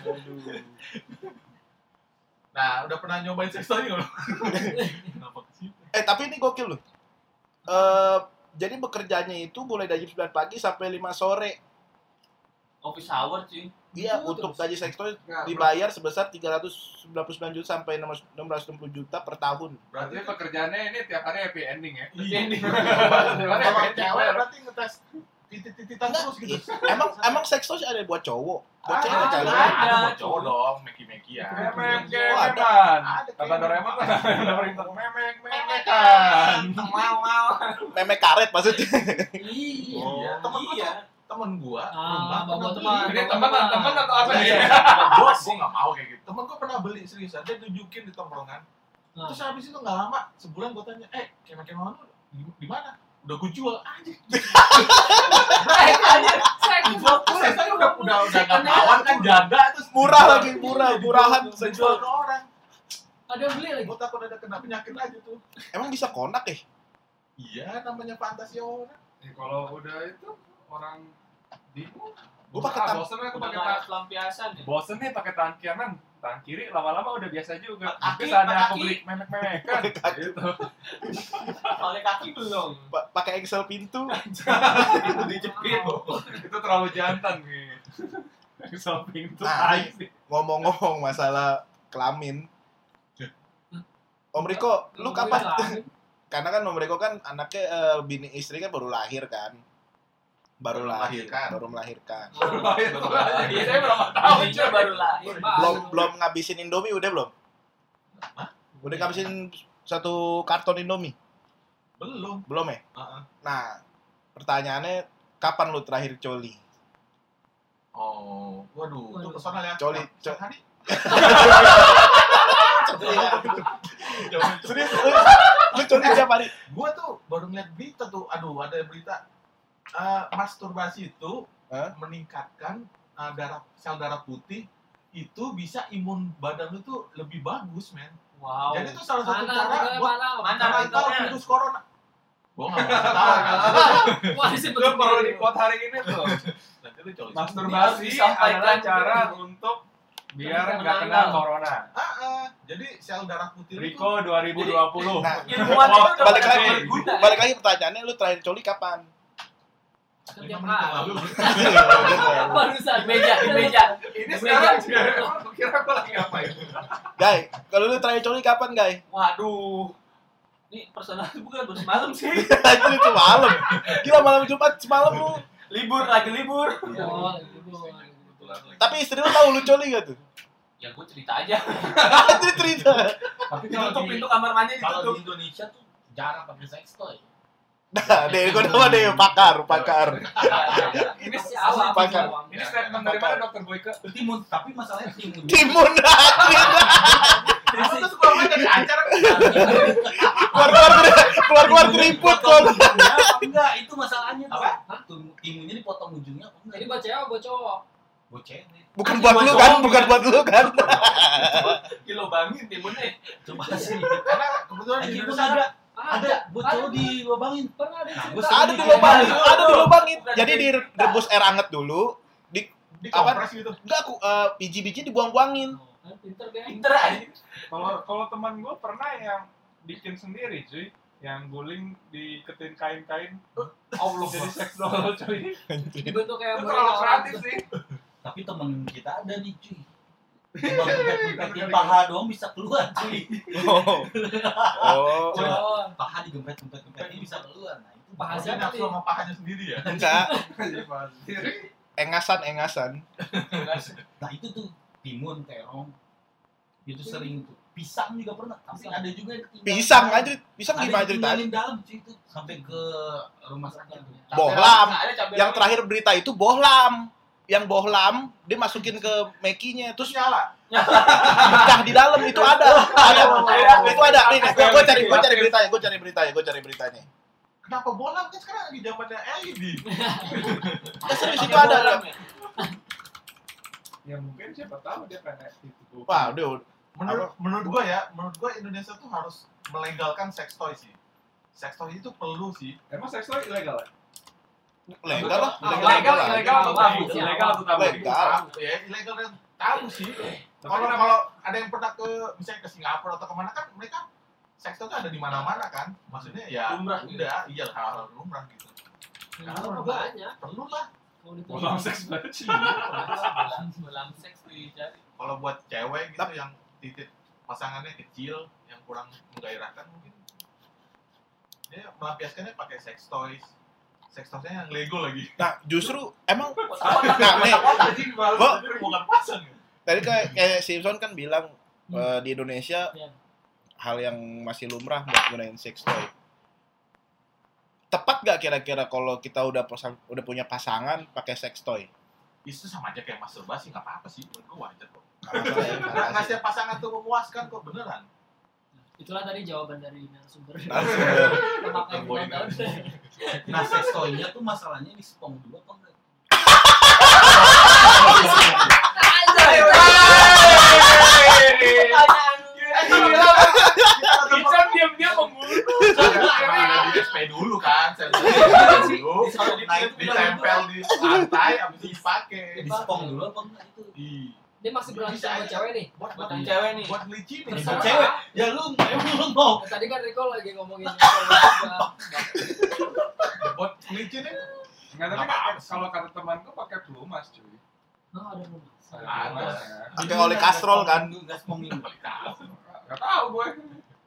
Speaker 2: Nah, udah pernah nyobain seks toy nggak lo? *laughs* Kenapa ke situ?
Speaker 4: Eh tapi ini gokil loh. Eh jadi bekerjanya itu mulai dari jam 9 pagi sampai 5 sore.
Speaker 3: Office hour cuy.
Speaker 4: Iya,
Speaker 5: Itu
Speaker 4: untuk gaji
Speaker 1: Nggak,
Speaker 4: dibayar sebesar 399 juta sampai 660 juta per tahun.
Speaker 1: Berarti pekerjaannya ini tiap hari happy ending ya?
Speaker 2: Iya. Kalau *laughs* cewek berarti ngetes titit-tititan terus gitu.
Speaker 4: emang emang seks toy ada buat cowok. Buat cewek
Speaker 2: ada,
Speaker 4: kali.
Speaker 2: ada,
Speaker 3: Ada,
Speaker 2: buat cowok dong, meki-meki ya.
Speaker 1: Memek,
Speaker 4: Oh, ada.
Speaker 1: kemekan.
Speaker 2: Ada,
Speaker 1: Kata Doraemon kan ada perintah memek,
Speaker 4: karet maksudnya.
Speaker 5: Iya.
Speaker 2: Temen gua
Speaker 3: Iya.
Speaker 2: temen gua,
Speaker 5: Ah,
Speaker 2: rumah pernah beli.
Speaker 1: Ini teman teman atau apa nih?
Speaker 2: Iya. Gua gua nggak mau kayak gitu. Temen gua pernah beli seriusan, dia tunjukin di tongkrongan.
Speaker 5: Nah.
Speaker 2: Terus habis itu nggak lama, sebulan gua tanya, eh kemah-kemah lu di mana? Udah gua jual aja.
Speaker 5: Saya
Speaker 2: Dijual tuh, saya udah udah udah nggak perawan kan jaga terus
Speaker 4: Murah lagi, murah,
Speaker 2: Iya,
Speaker 4: murahan
Speaker 2: dijual
Speaker 4: toy.
Speaker 2: ke orang.
Speaker 5: ada yang beli lagi.
Speaker 2: Gua takut ada kena penyakit aja tuh.
Speaker 4: Emang bisa konak ya?
Speaker 2: Iya, namanya fantasi orang.
Speaker 1: Ya, kalau udah itu orang bingung.
Speaker 4: Gua pakai
Speaker 1: Ah,
Speaker 4: tang-
Speaker 1: bosen aku pakai
Speaker 3: pelampiasan ya.
Speaker 1: Bosen nih pakai tangan kanan, tangan kiri lama-lama udah biasa juga.
Speaker 3: Kaki,
Speaker 1: saatnya aku
Speaker 3: kaki.
Speaker 1: beli memek-memekan.
Speaker 4: Kaki.
Speaker 1: Gitu.
Speaker 3: Pakai kaki belum.
Speaker 4: Pa- Pakai Excel pintu.
Speaker 3: Itu dijepit. *laughs*
Speaker 1: itu terlalu jantan nih. Samping itu
Speaker 4: Nah. Ngomong-ngomong masalah kelamin. Om Riko, lu kapan? *laughs* Karena kan Om Riko kan anaknya eh, bini istri kan baru lahir kan. Baru, lahir,
Speaker 2: melahirkan.
Speaker 4: baru melahirkan.
Speaker 1: Baru lahir. Iya, saya berapa tahun
Speaker 3: Ininya
Speaker 1: coy.
Speaker 3: baru lahir.
Speaker 4: Belum belum ngabisin Indomie udah belum?
Speaker 2: Hah?
Speaker 4: Udah ngabisin satu karton Indomie?
Speaker 2: Belum.
Speaker 4: Belum ya?
Speaker 2: Heeh.
Speaker 4: Nah, pertanyaannya kapan lu terakhir coli?
Speaker 2: Oh, waduh, itu
Speaker 5: Waduh.
Speaker 2: personal ya.
Speaker 4: Coli,
Speaker 2: Setiap
Speaker 4: co-
Speaker 2: hari.
Speaker 4: Serius? Lu, lu coli tiap hari?
Speaker 2: Gua tuh baru ngeliat berita tuh, aduh ada berita Eh, masturbasi itu
Speaker 4: Hah?
Speaker 2: meningkatkan eh, darah sel darah putih itu bisa imun badan lu tuh lebih bagus, men.
Speaker 3: Wow.
Speaker 2: Jadi itu salah satu
Speaker 5: Mana?
Speaker 2: cara
Speaker 5: Mana?
Speaker 2: buat
Speaker 5: Mana?
Speaker 2: Virus corona. Nggak mau tahu. *laughs*
Speaker 5: Wah,
Speaker 1: Lu perlu di quote hari ini tuh. Masturbasi adalah cara untuk biar nggak kena corona.
Speaker 2: Ah, ah. jadi sel darah putih
Speaker 1: Riko 2020.
Speaker 4: Nah,
Speaker 3: Ilmuwan
Speaker 1: Wah,
Speaker 3: itu udah
Speaker 4: balik lagi. Balik lagi pertanyaannya lu terakhir coli kapan?
Speaker 5: Setiap
Speaker 2: Lima menit yang
Speaker 5: hari.
Speaker 2: lalu. *laughs*
Speaker 5: Barusan.
Speaker 3: Meja, di meja.
Speaker 1: Ini sekarang kira lagi ngapain?
Speaker 4: Guy, kalau lu terakhir coli kapan, Guy?
Speaker 3: Waduh. Ini personal itu *laughs* bukan baru semalam sih.
Speaker 4: Anjir *laughs* itu malam. Gila malam Jumat semalam lu.
Speaker 3: Libur lagi libur.
Speaker 5: Oh, itu.
Speaker 4: Tapi istri lu tahu lu coli gak tuh?
Speaker 3: Ya gue cerita aja.
Speaker 4: Cerita.
Speaker 6: Tapi kalau
Speaker 3: pintu kamar mandi
Speaker 6: kalau
Speaker 3: ditutup.
Speaker 6: di Indonesia tuh jarang pakai sex toy.
Speaker 4: Nah, deh gua nama deh pakar, pakar.
Speaker 1: Ini
Speaker 5: awam.
Speaker 4: Pakar.
Speaker 1: ini statement dari mana dokter Boyke?
Speaker 6: Timun, tapi masalahnya timun.
Speaker 4: Timun anjir.
Speaker 2: Aku tuh suka main dari acara.
Speaker 4: Keluar-keluar keluar-keluar keriput
Speaker 6: Potong
Speaker 4: kok.
Speaker 6: ujungnya apa enggak? Itu masalahnya.
Speaker 2: Apa?
Speaker 6: Timunnya dipotong ujungnya apa enggak?
Speaker 5: Jadi buat cewek, buat cowok.
Speaker 6: Bocet.
Speaker 4: Bukan buat lu kan, bukan buat lu kan.
Speaker 3: Kilo bangin timunnya.
Speaker 6: Coba sih.
Speaker 2: Karena kebetulan di
Speaker 6: Lagi
Speaker 2: Indonesia
Speaker 6: ada
Speaker 5: Ada.
Speaker 6: ada bocor di lubangin.
Speaker 5: Pernah ada
Speaker 6: Nah,
Speaker 4: Ada di lubangin,
Speaker 6: kayak-
Speaker 4: ada di lubangin. Jadi direbus air anget dulu, di
Speaker 2: Dikompres gitu.
Speaker 4: Enggak aku eh, biji-biji dibuang-buangin.
Speaker 5: Kan pinter deh.
Speaker 3: Pinter.
Speaker 1: Kalau kalau teman gue pernah yang bikin sendiri cuy, yang guling diketin kain-kain. Allah jadi seks doll cuy.
Speaker 5: Dibentuk kayak
Speaker 1: Itu
Speaker 5: boneka
Speaker 1: terlalu kreatif sih.
Speaker 6: Tapi temen kita ada nih cuy. Gempet-gempetin paha doang bisa keluar cuy.
Speaker 4: Oh. Oh.
Speaker 5: Oh,
Speaker 6: Paha digempet-gempet-gempetin bisa keluar. Nah itu
Speaker 5: Paha siapa
Speaker 2: nafsu sama pahanya sendiri ya.
Speaker 4: Enggak, *laughs*
Speaker 1: Sendiri.
Speaker 4: engasan-engasan.
Speaker 6: Nah itu tuh timun, terong. Itu sering tuh. Pisang juga pernah. Tapi
Speaker 5: Pisang.
Speaker 6: ada juga yang ketinggalan.
Speaker 4: Pisang aja, pisang gimana ceritanya?
Speaker 6: dalam cuy itu sampai ke rumah sakit.
Speaker 4: Bohlam. Yang terakhir berita itu bohlam. Yang bohlam dia masukin ke mekinya terus
Speaker 2: nyala.
Speaker 4: pecah di dalam itu ada. Ada. Itu ada. Nih, gua cari gua cari beritanya, gua cari beritanya, gua cari beritanya.
Speaker 2: Kenapa bola kan sekarang lagi zamannya LED.
Speaker 4: Ya serius itu ada.
Speaker 3: bohlam ya?
Speaker 1: Ya mungkin siapa tahu dia pengen itu.
Speaker 4: Wah, udah
Speaker 2: Menurut menurut gua ya, menurut gua Indonesia tuh harus melegalkan sex toy sih. Sex toy itu perlu sih.
Speaker 1: Emang seks toy ilegal ya?
Speaker 4: Legal lah.
Speaker 1: Ilegal, ilegal atau tabu?
Speaker 5: Legal.
Speaker 1: Atau tabu?
Speaker 4: Legal.
Speaker 2: Ya, ilegal dan tahu sih. Kalau kalau ada yang pernah ke misalnya ke Singapura atau ke mana kan mereka seks toy tuh ada di mana-mana kan. Maksudnya ya
Speaker 3: Lumrah gitu.
Speaker 2: udah iya hal-hal lumrah gitu.
Speaker 5: Nah, banyak.
Speaker 2: Perlu lah.
Speaker 1: Bohlam seks banget sih.
Speaker 3: Seks dicari.
Speaker 2: Kalau buat cewek gitu yang titik pasangannya kecil yang kurang menggairahkan mungkin dia melampiaskannya pakai sex toys. Sex toysnya yang Lego lagi.
Speaker 4: Nah, justru emang. Nah, nih. Gua-
Speaker 2: Tapi bukan pasang ya.
Speaker 4: tadi kayak, kayak Simpson kan bilang
Speaker 5: Hmm.
Speaker 4: eh, di Indonesia
Speaker 5: Iya.
Speaker 4: hal yang masih lumrah buat gunain sex toy. Tepat gak kira-kira kalau kita udah pasang, udah punya pasangan pakai sex toy?
Speaker 2: Itu sama aja kayak masturbasi nggak apa-apa sih. Menurut gua wajar kok.
Speaker 4: Ya,
Speaker 2: setiap pasangan tuh memuaskan kok beneran.
Speaker 5: Itulah tadi jawaban dari narasumber. *laughs*
Speaker 4: Narasumber.
Speaker 6: Nah sex toy-nya tuh masalahnya di spong dulu apa enggak?
Speaker 1: Ican diam-diam
Speaker 2: di SP dulu kan, saya dulu.
Speaker 6: Naik
Speaker 2: Ditempel di lantai, abis itu dipakai.
Speaker 6: Di spong dulu apa enggak itu?
Speaker 5: Dia masih berantem
Speaker 2: Bisa
Speaker 5: sama cewek nih.
Speaker 2: buat
Speaker 3: Buat
Speaker 2: buat
Speaker 3: cewek nih.
Speaker 2: buat licin nih.
Speaker 5: Terserah.
Speaker 6: Cewek, ya lu emang lu mau *laughs*
Speaker 5: Nah, Tadi kan Rico lagi ngomongin. *laughs*
Speaker 2: Buat licin.
Speaker 1: Enggak, tapi
Speaker 2: Nggak sih.
Speaker 1: kalau kata temanku pakai pelumas cuy.
Speaker 5: Oh, ada.
Speaker 1: Ada
Speaker 2: Ada.
Speaker 1: pelumas ya.
Speaker 4: Pakai oleh kastrol kan?
Speaker 6: Enggak spongin.
Speaker 1: Gak tau gue.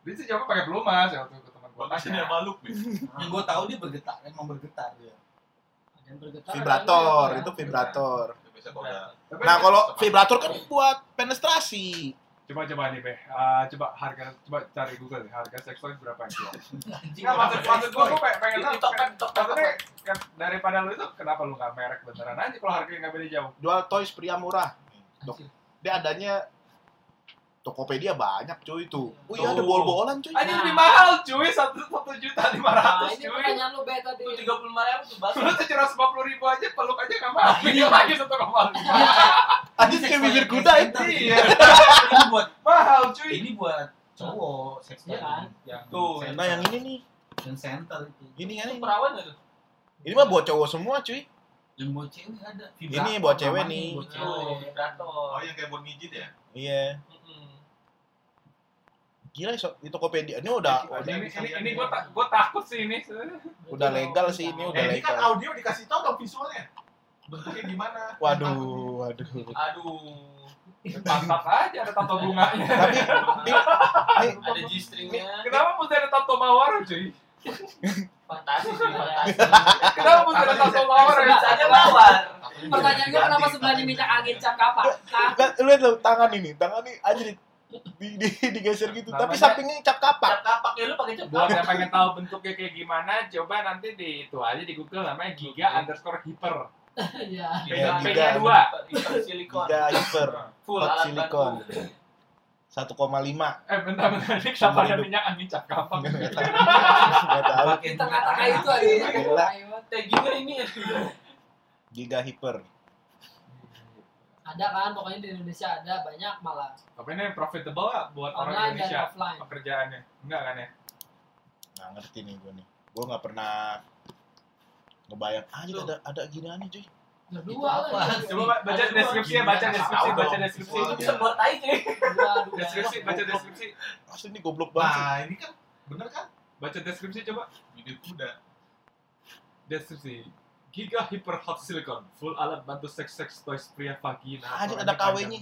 Speaker 1: Dia sih jawab pakai pelumas ya waktu itu teman gue
Speaker 2: Buat licin ya maluk nih.
Speaker 6: Yang gue tahu dia bergetar, emang bergetar dia.
Speaker 5: Ada yang bergetar.
Speaker 4: Vibrator,
Speaker 5: ada
Speaker 4: itu vibrator.
Speaker 2: Udah
Speaker 1: Tapi
Speaker 4: Nah, kalau vibrator kan buat penetrasi.
Speaker 1: coba coba nih Beh, Ah, coba harga coba cari Google nih harga sex toys berapa yang jual.
Speaker 6: Anjing.
Speaker 1: Enggak maksud maksud gue gue pengen tahu. Maksudnya kan daripada lu itu kenapa lu nggak merek beneran aja kalau harganya nggak beda jauh.
Speaker 4: Jual toys pria murah.
Speaker 5: Anjir.
Speaker 4: Dia adanya Tokopedia banyak cuy tuh. Wih,
Speaker 1: Tuh.
Speaker 4: ada bol-bolan cuy.
Speaker 1: Aja
Speaker 5: Nah.
Speaker 1: lebih mahal cuy satu satu juta lima
Speaker 5: Nah,
Speaker 1: ratus
Speaker 5: ini
Speaker 1: cuy.
Speaker 5: pertanyaan lu Bet tadi.
Speaker 3: Itu tiga puluh lima ribu tuh batu.
Speaker 1: Lu tujuh ratus lima puluh ribu aja peluk aja nggak mau. Ini lagi satu koma lima.
Speaker 4: Anjir kayak bibir kuda itu.
Speaker 1: Iya. *laughs*
Speaker 6: Ini buat
Speaker 1: Mahal cuy.
Speaker 6: ini buat cowok seks
Speaker 5: Iya kan?
Speaker 6: yang
Speaker 1: Tuh.
Speaker 4: Nah, yang ini nih.
Speaker 6: yang center itu.
Speaker 4: Ini kan.
Speaker 3: Itu perawan tuh?
Speaker 4: Ini mah buat cowok semua cuy.
Speaker 6: Yang buat cewek ada.
Speaker 4: Ini buat cewek nih.
Speaker 6: Buat cewek.
Speaker 3: Oh, vibrator.
Speaker 2: Oh, yang kayak buat mijit ya?
Speaker 4: Iya. Gila so, di Tokopedia ini udah
Speaker 1: Ini ini ini gue tak gue takut sih ini.
Speaker 4: udah legal sih ini udah
Speaker 2: Eh, ini kan
Speaker 4: legal.
Speaker 2: audio dikasih tau dong visualnya. Bentuknya gimana?
Speaker 4: Waduh, waduh.
Speaker 3: Aduh.
Speaker 1: Pantat aja ada tato bunganya.
Speaker 4: Tapi ini, ini
Speaker 3: Ada G-stringnya.
Speaker 1: Kenapa mesti ada tato mawar cuy?
Speaker 3: Fantasi sih, fantasi.
Speaker 1: Kenapa mesti ada tato mawar ya?
Speaker 3: Bisa aja mawar.
Speaker 5: Pertanyaan gue kenapa sebelahnya minyak angin cap kapan? Nah,
Speaker 4: Lihat, lu lihat lu tangan ini, tangan ini aja di, di, di, digeser gitu. Tapi
Speaker 1: Namanya-
Speaker 4: sampingnya cap kapak.
Speaker 3: Cap kapak ya lu pakai cap
Speaker 1: Buat
Speaker 3: kapak.
Speaker 1: yang pengen tahu bentuknya kayak gimana, coba nanti di itu aja di Google namanya giga underscore hyper.
Speaker 5: Iya.
Speaker 4: Iya,
Speaker 1: Giga
Speaker 4: giga.
Speaker 1: P-nya dua.
Speaker 3: Hiper silikon.
Speaker 4: Tiga hyper,
Speaker 3: Full alat
Speaker 4: silikon.
Speaker 3: bantu.
Speaker 4: 1,5.
Speaker 1: Eh bentar bentar ini kenapa ada minyak angin cap kapak?
Speaker 4: Enggak tahu.
Speaker 6: Pakai
Speaker 5: tengah-tengah itu ada
Speaker 4: Gila.
Speaker 3: Kayak gini ini.
Speaker 4: Giga hyper.
Speaker 5: Ada kan, pokoknya di Indonesia ada banyak malah
Speaker 1: Tapi ini profitable nggak buat orang
Speaker 5: online dan
Speaker 1: Indonesia
Speaker 5: offline.
Speaker 1: pekerjaannya? Enggak kan ya?
Speaker 4: Nggak ngerti nih gue nih. Gue nggak pernah ngebayang. Ah, ada ada gini cuy.
Speaker 5: Udah dua
Speaker 6: apa?
Speaker 5: lah.
Speaker 1: Coba ba- baca deskripsi ya, baca deskripsi, baca deskripsi.
Speaker 3: Itu bisa buat tai cuy.
Speaker 5: Dua.
Speaker 1: Deskripsi, baca deskripsi.
Speaker 4: Asli ini goblok banget.
Speaker 2: Nah, ini kan bener kan?
Speaker 1: Baca deskripsi coba.
Speaker 2: Bibir kuda.
Speaker 1: Deskripsi. Giga Hyper Hot Silicon, full alat bantu seks seks toys pria vagina.
Speaker 4: Anjing,
Speaker 1: Orangnya
Speaker 4: ada KW-nya.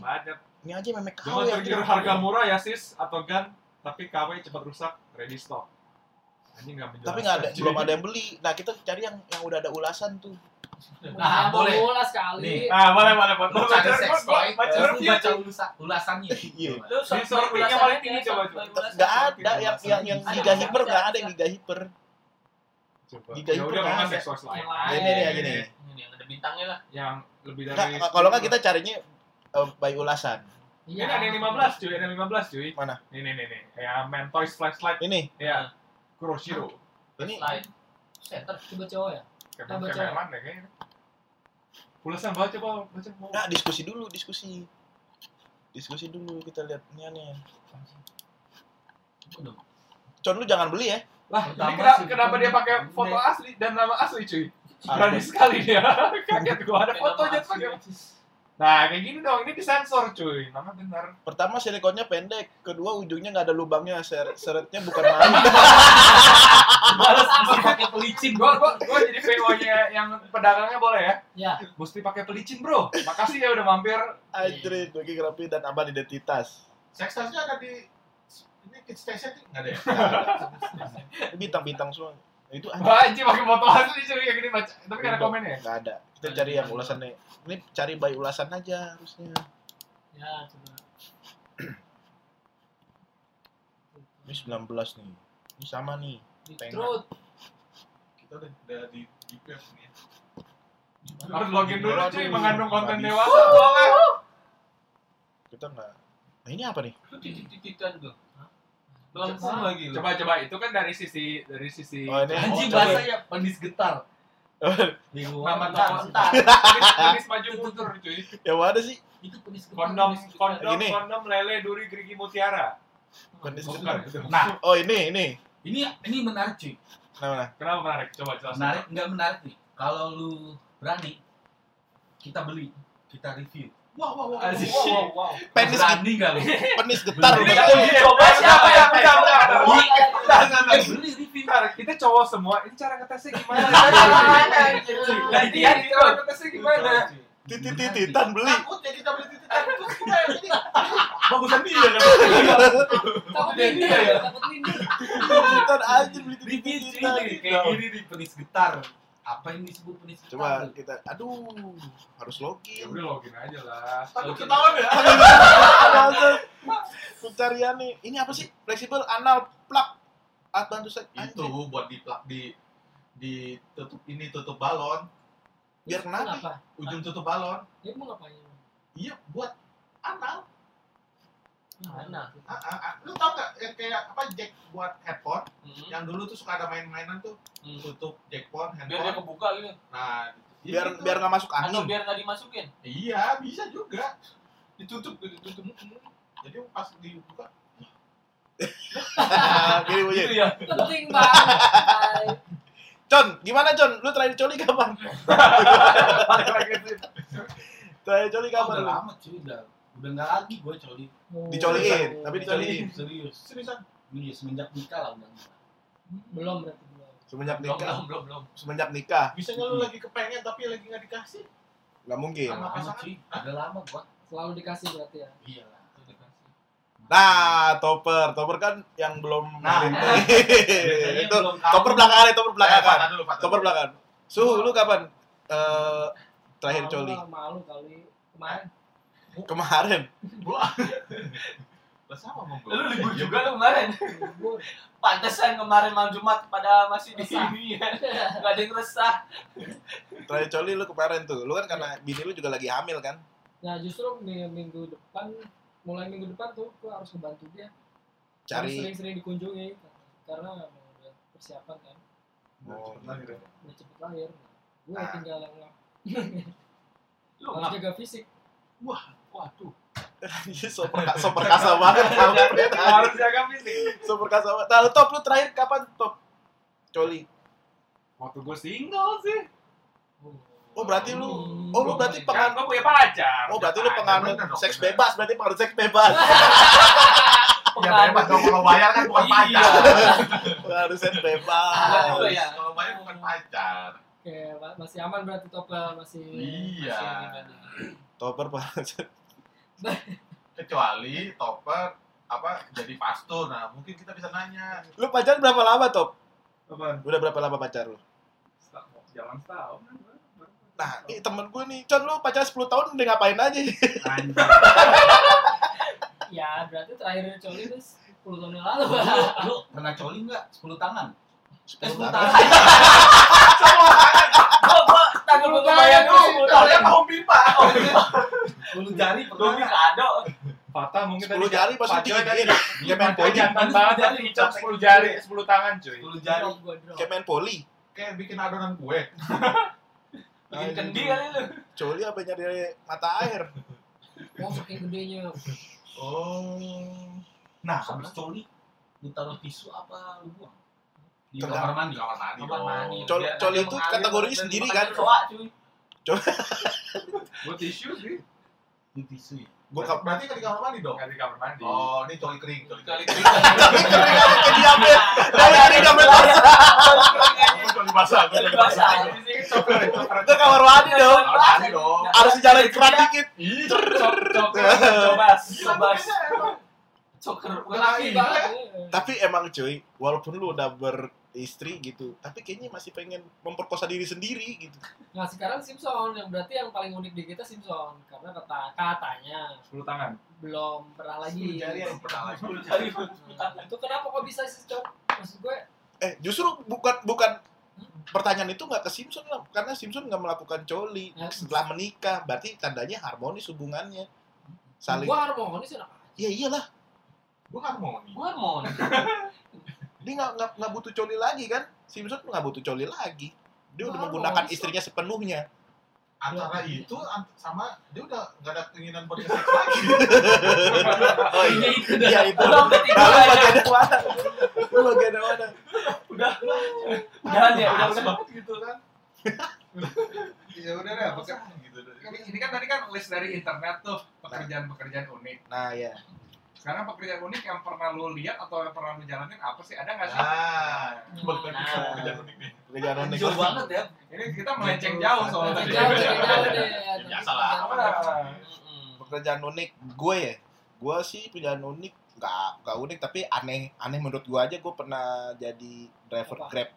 Speaker 4: Ini aja memek KW
Speaker 1: Jangan
Speaker 4: yang
Speaker 1: tergiur harga murah ya sis atau gan, tapi KW cepat rusak, ready stock. Anjing nggak menjelaskan.
Speaker 4: Tapi nggak ada, belum ada yang beli. Nah kita cari yang yang udah ada ulasan tuh.
Speaker 6: Nah, boleh.
Speaker 5: Bola sekali.
Speaker 6: Nih.
Speaker 1: Ah, boleh boleh boleh.
Speaker 6: Lu
Speaker 1: Baca
Speaker 6: cari sex toy,
Speaker 1: baca review
Speaker 6: baca ulasannya.
Speaker 4: Iya.
Speaker 3: Lu
Speaker 1: Di sortingnya paling tinggi coba, coba.
Speaker 4: Nggak ada yang yang yang giga
Speaker 3: ada,
Speaker 4: hiper
Speaker 3: ada,
Speaker 4: nggak ada
Speaker 3: ada.
Speaker 4: Yang giga hiper.
Speaker 1: Coba. Ya udah kalau
Speaker 4: nggak
Speaker 1: toys lain.
Speaker 3: Yang
Speaker 4: Ini ini.
Speaker 3: Ini yang ada bintangnya lah.
Speaker 1: Yang lebih dari.
Speaker 4: Nggak, kalau nggak kita carinya eh, by ulasan.
Speaker 1: Ini ada yang 15 cuy, ada yang 15 cuy.
Speaker 4: Mana?
Speaker 1: Nih nih nih. Ya main toys flashlight.
Speaker 4: Ini,
Speaker 1: Ya. Kuroshiro.
Speaker 4: ini
Speaker 3: Lain. Center.
Speaker 5: Coba cowok ya. Nah, baca.
Speaker 1: mana deh kayaknya. Pulasan baca coba baca. mau.
Speaker 4: Nah, diskusi dulu, diskusi. Diskusi dulu kita lihat niannya. Con lu jangan beli ya.
Speaker 1: Lah,
Speaker 6: Pertama
Speaker 1: ini kenapa,
Speaker 6: sih,
Speaker 1: kenapa dia pakai
Speaker 6: ini.
Speaker 1: foto asli dan nama asli cuy? Berani sekali dia. *laughs* Kaget gua ada fotonya tuh pakai. Nah, kayak gini dong, ini disensor cuy. Nama benar.
Speaker 4: Pertama silikonnya pendek, kedua ujungnya nggak ada lubangnya, ser seretnya bukan *laughs* main.
Speaker 6: Males mesti pakai pelicin.
Speaker 1: Gua gua gua jadi PO-nya yang pedagangnya boleh ya?
Speaker 5: Ya.
Speaker 1: Mesti pakai pelicin, Bro. Makasih ya udah mampir.
Speaker 4: Anjir, bagi rapi dan aman identitas.
Speaker 2: Sex toys-nya ada di ini kids station? Nggak ada ya? *laughs*
Speaker 4: Ini Bintang-bintang semua. Itu anjir.
Speaker 1: Wah, anjing pakai foto asli cuy yang gini baca. Tapi nggak ada komennya ya?
Speaker 4: Nggak ada. Kita cari yang ulasannya. Ini cari by ulasan aja harusnya.
Speaker 5: Ya, coba.
Speaker 4: Ini 19 nih. Ini sama nih.
Speaker 5: Beetroot.
Speaker 2: Kita udah, udah di di web nih ya.
Speaker 1: Harus login dulu cuy, mengandung konten dewasa. Soalnya.
Speaker 4: Kita nggak. Nah ini apa nih?
Speaker 3: Itu titik-titikan tuh. Melengkung lagi lu.
Speaker 1: Coba coba itu kan dari sisi dari sisi
Speaker 4: Oh, ini.
Speaker 6: Anjing
Speaker 4: Oh, coba.
Speaker 6: bahasanya penis getar. *laughs* Luar.
Speaker 1: nama toko. Penis penis maju mundur cuy.
Speaker 4: Yang mana sih?
Speaker 6: Itu penis getar.
Speaker 1: Kondom kondom
Speaker 4: Ini.
Speaker 1: kondom lele duri gerigi mutiara.
Speaker 4: Penis getar.
Speaker 6: Nah,
Speaker 4: Oh ini, ini.
Speaker 6: ini ini menarik cuy.
Speaker 4: Nah, mana?
Speaker 1: Kenapa menarik? Coba jelaskan.
Speaker 6: Menarik enggak menarik nih. Kalau lu berani kita beli, kita review.
Speaker 4: Penis
Speaker 6: berani lu?
Speaker 4: penis getar.
Speaker 1: Coba siapa yang
Speaker 6: beli review.
Speaker 1: Kita cowok semua, ini cara ngetesnya gimana?
Speaker 3: Ganti
Speaker 1: Gantian, cara ngetesnya gimana?
Speaker 4: Titit tititan beli.
Speaker 2: Takut jadi kita beli tititan
Speaker 1: Bagusan dia kan?
Speaker 5: Takut
Speaker 1: Dia ya?
Speaker 5: ya, takut.
Speaker 4: Tititan aja beli tititan.
Speaker 6: kayak gini nih penis getar. Apa yang disebut penis?
Speaker 4: Coba kita, aduh, harus
Speaker 1: Ya
Speaker 4: login.
Speaker 1: udah login aja lah.
Speaker 2: takut ketahuan ya.
Speaker 4: Pencarian nih. Ini apa sih? Fleksibel anal bantu set.
Speaker 2: Itu
Speaker 4: Anjir.
Speaker 2: buat di di di tutup ini tutup balon,
Speaker 4: Biar kenapa?
Speaker 2: Ujung tutup balon.
Speaker 5: Dia mau ngapain?
Speaker 2: Iya, buat anal.
Speaker 3: Mana?
Speaker 2: Ah, ah, ah. Lu tau gak yang kayak apa jack buat headphone?
Speaker 3: Hmm.
Speaker 2: Yang dulu tuh suka ada main-mainan tuh
Speaker 3: Hmm.
Speaker 2: tutup jackphone,
Speaker 3: Biar dia
Speaker 2: handphone.
Speaker 3: kebuka gitu.
Speaker 2: Nah, ya
Speaker 4: Biar
Speaker 2: gitu.
Speaker 4: biar nggak masuk
Speaker 3: Atau
Speaker 4: angin.
Speaker 3: biar nggak dimasukin.
Speaker 2: Iya, bisa juga.
Speaker 3: Ditutup gitu, ditutup.
Speaker 2: Jadi pas dibuka, *laughs*
Speaker 4: Gini bunyi.
Speaker 3: Gitu ya.
Speaker 5: Penting banget.
Speaker 4: Con, gimana Con? Lu terakhir coli kapan? *laughs* Terakhir coli
Speaker 6: Oh,
Speaker 4: kapan
Speaker 6: udah
Speaker 4: lu?
Speaker 6: lama cuy, udah udah nggak lagi gue coli.
Speaker 4: Dicoliin, tapi dicoliin.
Speaker 6: Serius.
Speaker 2: seriusan.
Speaker 6: Iya, semenjak nikah lah udah.
Speaker 5: Belum berarti belum.
Speaker 4: Semenjak nikah.
Speaker 3: belum, belum, belum.
Speaker 4: Semenjak nikah.
Speaker 2: Bisa nggak lu lagi kepengen tapi lagi nggak dikasih?
Speaker 4: Nggak mungkin.
Speaker 2: Sama
Speaker 6: Lama
Speaker 2: pasangan?
Speaker 6: udah lama gua.
Speaker 5: Selalu dikasih berarti ya.
Speaker 6: Iya.
Speaker 4: Nah, topper, topper kan yang belum
Speaker 6: Nah,
Speaker 4: Nah, *laughs* itu
Speaker 6: belum
Speaker 4: topper belakangan, ya, topper
Speaker 2: Eh,
Speaker 4: belakangan.
Speaker 2: patah
Speaker 4: Topper belakangan. Suhu, lu kapan eh terakhir
Speaker 5: Malu
Speaker 4: coli?
Speaker 5: Malu kali. Kemarin.
Speaker 4: Kemarin.
Speaker 2: Gua. Lah sama mau gua.
Speaker 3: Lu libur juga lu kemarin. Pantesan kemarin malam Jumat pada masih di sini ya. Gak ada yang resah.
Speaker 4: Terakhir coli lu kemarin tuh. Lu kan karena bini lu juga lagi hamil kan?
Speaker 5: Nah justru minggu, depan, mulai minggu depan tuh gue harus ngebantu dia.
Speaker 4: Cari
Speaker 5: sering-sering dikunjungi karena mau udah persiapan kan,
Speaker 4: Oh,
Speaker 5: udah cepet lahir. Gue
Speaker 4: Nah.
Speaker 5: tinggal yang
Speaker 3: Lu
Speaker 5: harus
Speaker 3: ngap.
Speaker 5: jaga fisik.
Speaker 3: Waduh.
Speaker 4: so, perka, so perkasa *laughs* banget kamu.
Speaker 1: Harus jaga fisik.
Speaker 4: So perkasa banget. Nah, top lu terakhir kapan top? Coli.
Speaker 1: Waktu gue single sih.
Speaker 4: Oh berarti lu, oh lu berarti penganut,
Speaker 1: gue punya pacar.
Speaker 4: oh berarti lu penganut seks bebas, berarti penganut seks bebas. *laughs*
Speaker 2: Ya bebas dong kalau bayar kan bukan
Speaker 3: Iya.
Speaker 2: pacar.
Speaker 4: penganut seks bebas.
Speaker 3: iya.
Speaker 2: Kalau bayar bukan pacar.
Speaker 5: Oke, ma- masih aman berarti topel masih
Speaker 2: Iya.
Speaker 5: masih.
Speaker 4: Topper seks. *laughs*
Speaker 2: Kecuali topper apa jadi pastor. Nah, mungkin kita bisa nanya.
Speaker 4: Lu pacaran berapa lama top?
Speaker 1: Apaan?
Speaker 4: Udah berapa lama pacar lu?
Speaker 1: Jalan setahun kan.
Speaker 4: Nah, ini temen gue nih, Con lu pacaran 10 tahun udah ngapain aja?
Speaker 1: Anjir.
Speaker 5: Ya, berarti terakhir coli itu 10 tahun yang lalu.
Speaker 6: Lu, lu pernah coli nggak? 10 tangan? Eh, 10
Speaker 4: tahun.
Speaker 6: tangan. *laughs*
Speaker 3: Gua gua kebayang dulu sepuluh
Speaker 2: mau pipa?
Speaker 6: 10 jari
Speaker 3: kado.
Speaker 1: Patah mungkin
Speaker 4: 10 jari
Speaker 1: tadi.
Speaker 4: Kayak main
Speaker 1: Poli jantan banget 10 jari, 10 tangan cuy.
Speaker 6: 10 jari.
Speaker 4: Kayak main poli.
Speaker 2: Kayak bikin adonan kue. *laughs*
Speaker 3: Bikin kendi kali lu.
Speaker 4: Coli apa nyari mata air?
Speaker 5: Oh, saking gedenya.
Speaker 2: Oh.
Speaker 6: Nah, habis coli, lu taruh tisu apa lu buang? Di kamar mandi.
Speaker 2: Kamar mandi
Speaker 3: Kamar mandi.
Speaker 4: Col- coli
Speaker 3: nanti
Speaker 4: itu kategorinya sendiri kan?
Speaker 3: kecoa, cuy.
Speaker 1: Gue tisu sih.
Speaker 6: Di tisu ya.
Speaker 4: Gue
Speaker 2: Berarti berarti di kamar mandi dong?
Speaker 1: Di kamar mandi.
Speaker 2: Oh, ini coli kering, coli
Speaker 3: Kali
Speaker 2: kering.
Speaker 4: kayak diambil. Dari hari.
Speaker 2: Aku coli basah, coli
Speaker 3: basah.
Speaker 4: Ke kamar mandi dong.
Speaker 2: Mandi dong.
Speaker 4: Harus jalan keran dikit.
Speaker 1: Cobas.
Speaker 3: Sobas. Coker.
Speaker 5: Laki banget.
Speaker 4: Tapi emang cuy, walaupun lu udah beristri gitu, tapi kayaknya masih pengen memperkosa diri sendiri gitu.
Speaker 5: Nah, sekarang Simpson yang berarti yang paling unik di kita Simpson karena kata katanya
Speaker 1: 10 tangan.
Speaker 5: belum pernah lagi.
Speaker 2: Belum pernah lagi.
Speaker 3: Cari
Speaker 5: Itu kenapa kok bisa sih, Cok? Maksud gue
Speaker 4: Eh, justru bukan bukan pertanyaan itu nggak ke Simpson lah, karena Simpson nggak melakukan coli
Speaker 5: Ya.
Speaker 4: setelah menikah, berarti tandanya harmonis hubungannya. Saling.
Speaker 5: gua harmonis enak aja.
Speaker 4: Ya iyalah,
Speaker 2: Gue harmoni.
Speaker 3: Gua mau. *laughs*
Speaker 4: dia nggak nggak nggak butuh coli lagi kan? Simpson nggak butuh coli lagi. Dia udah menggunakan
Speaker 5: kok.
Speaker 4: istrinya sepenuhnya.
Speaker 2: Antara itu sama dia udah nggak ada keinginan buat seks *laughs* lagi.
Speaker 4: Oh iya,
Speaker 3: itu
Speaker 4: iya itu.
Speaker 3: Udah tidur
Speaker 4: Nah, lu
Speaker 3: aja.
Speaker 4: bagian yang mana? Lu bagian yang mana?
Speaker 3: Udah. Udahan ya, udah udah.
Speaker 2: Gitu kan. *laughs*
Speaker 1: Ya udah deh,
Speaker 2: Basah gitu.
Speaker 1: Ini, ini kan tadi kan list dari internet tuh pekerjaan-pekerjaan unik.
Speaker 4: Nah ya,
Speaker 1: Sekarang pekerjaan unik yang pernah lu lihat atau yang pernah lu jalanin apa sih? Ada nggak sih?
Speaker 2: Nah, balik lagi ke
Speaker 3: Nah.
Speaker 2: pekerjaan unik nih.
Speaker 4: pekerjaan unik.
Speaker 3: Jauh banget ya.
Speaker 1: Ini kita melenceng jauh soal tadi.
Speaker 5: Jauh.
Speaker 2: Biasa lah.
Speaker 1: Ah.
Speaker 4: Pekerjaan unik gue ya, gue sih pekerjaan unik nggak nggak unik tapi aneh aneh menurut gue aja gue pernah jadi driver
Speaker 5: Apa?
Speaker 4: grab.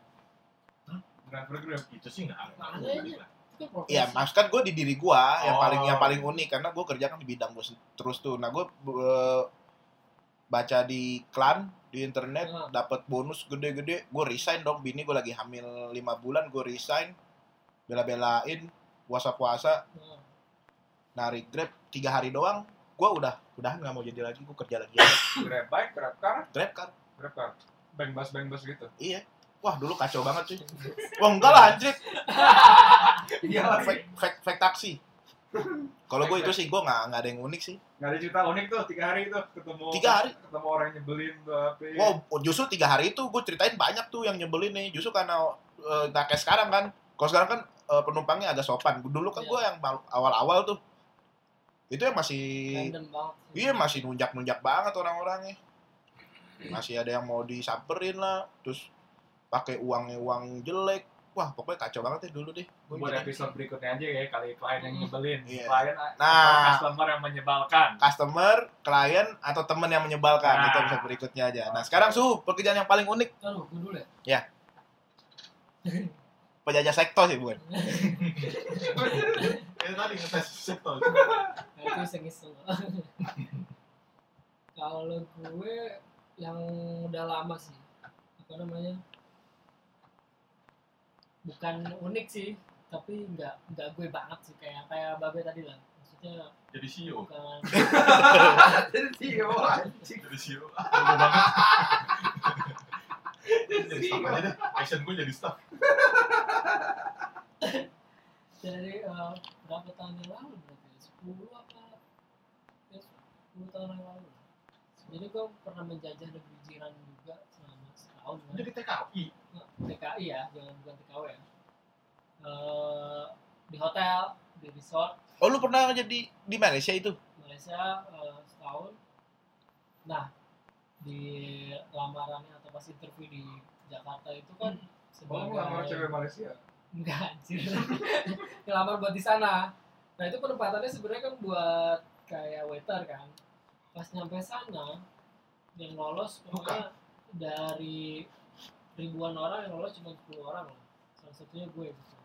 Speaker 1: Driver Grab.
Speaker 2: Itu sih nggak.
Speaker 4: Iya, mas kan gue di diri gue yang
Speaker 2: Oh.
Speaker 4: paling yang paling unik karena gue kerja kan di bidang gue terus tuh. Nah gue baca di klan di internet
Speaker 5: Hmm.
Speaker 4: dapat bonus gede-gede. Gue resign dong bini gue lagi hamil lima bulan gue resign. Bela-belain puasa-puasa
Speaker 5: Nah,
Speaker 4: narik grab tiga hari doang gue udah udah nggak mau jadi lagi gue kerja lagi.
Speaker 1: Grab bike, Grab car,
Speaker 4: grab kan
Speaker 1: Grab car. Bang bus, bang bus gitu.
Speaker 4: iya. Wah dulu kacau banget sih wah enggak lah anjir. *laughs*
Speaker 1: Iya
Speaker 4: fake, fake, fake taksi kalau gue itu sih gue nggak nggak ada yang unik sih.
Speaker 1: Nggak ada cerita unik tuh, tiga hari tuh ketemu
Speaker 4: Tiga hari?
Speaker 1: ketemu orang yang nyebelin tuh apa
Speaker 4: wow justru tiga hari itu gue ceritain banyak tuh yang nyebelin nih. Justru karena eh, nggak kayak sekarang kan. Kalau sekarang kan eh, penumpangnya agak sopan. Dulu kan
Speaker 5: Iya.
Speaker 4: gue yang mal- awal-awal tuh. Itu yang masih
Speaker 5: random banget.
Speaker 4: iya masih nunjak-nunjak banget orang-orangnya. Masih ada yang mau disamperin lah. Terus pakai uangnya uang jelek wah pokoknya kacau banget ya dulu deh Gua
Speaker 1: buat episode berikutnya aja ya kali klien yang nyebelin
Speaker 4: Iya.
Speaker 1: klien
Speaker 4: Nah.
Speaker 1: atau customer yang menyebalkan
Speaker 4: customer, klien atau temen yang menyebalkan
Speaker 1: Nah.
Speaker 4: itu episode berikutnya aja. Nah sekarang su pekerjaan yang paling unik
Speaker 5: Aduh, gue dulu ya. *laughs*
Speaker 4: penjajah sektor sih bukan? *laughs*
Speaker 2: Kayak tadi ngetes sektor.
Speaker 5: Nah, itu. Kalau gue yang udah lama sih, apa namanya? Bukan unik sih, tapi nggak nggak gue banget sih kayak kayak babe tadi lah. Maksudnya
Speaker 2: Jadi CEO.
Speaker 5: bukan *laughs*
Speaker 1: jadi CEO anjing
Speaker 2: Jadi CEO. Ah, Gue banget. jadi staff aja deh. Action gue jadi staff.
Speaker 5: dari eh, berapa tahun yang lalu berarti ya? 10 apa ya 10 tahun yang lalu jadi gue pernah menjajah negeri jiran juga selama setahun
Speaker 2: Jadi TKI.
Speaker 5: TKI ya jangan bukan TKW ya. Eh, di hotel di resort.
Speaker 4: Oh lu pernah jadi di Malaysia itu?
Speaker 5: Malaysia eh, setahun. Nah di lamarannya atau pas interview di Jakarta itu kan
Speaker 1: Oh,
Speaker 5: sebagai
Speaker 1: sama cewek Malaysia.
Speaker 5: enggak anjir. *laughs* Ngelamar buat di sana. Nah itu penempatannya sebenarnya kan buat kayak waiter kan. Pas nyampe sana yang lolos pokoknya dari ribuan orang yang lolos cuma 10 orang lah salah satunya gue gitu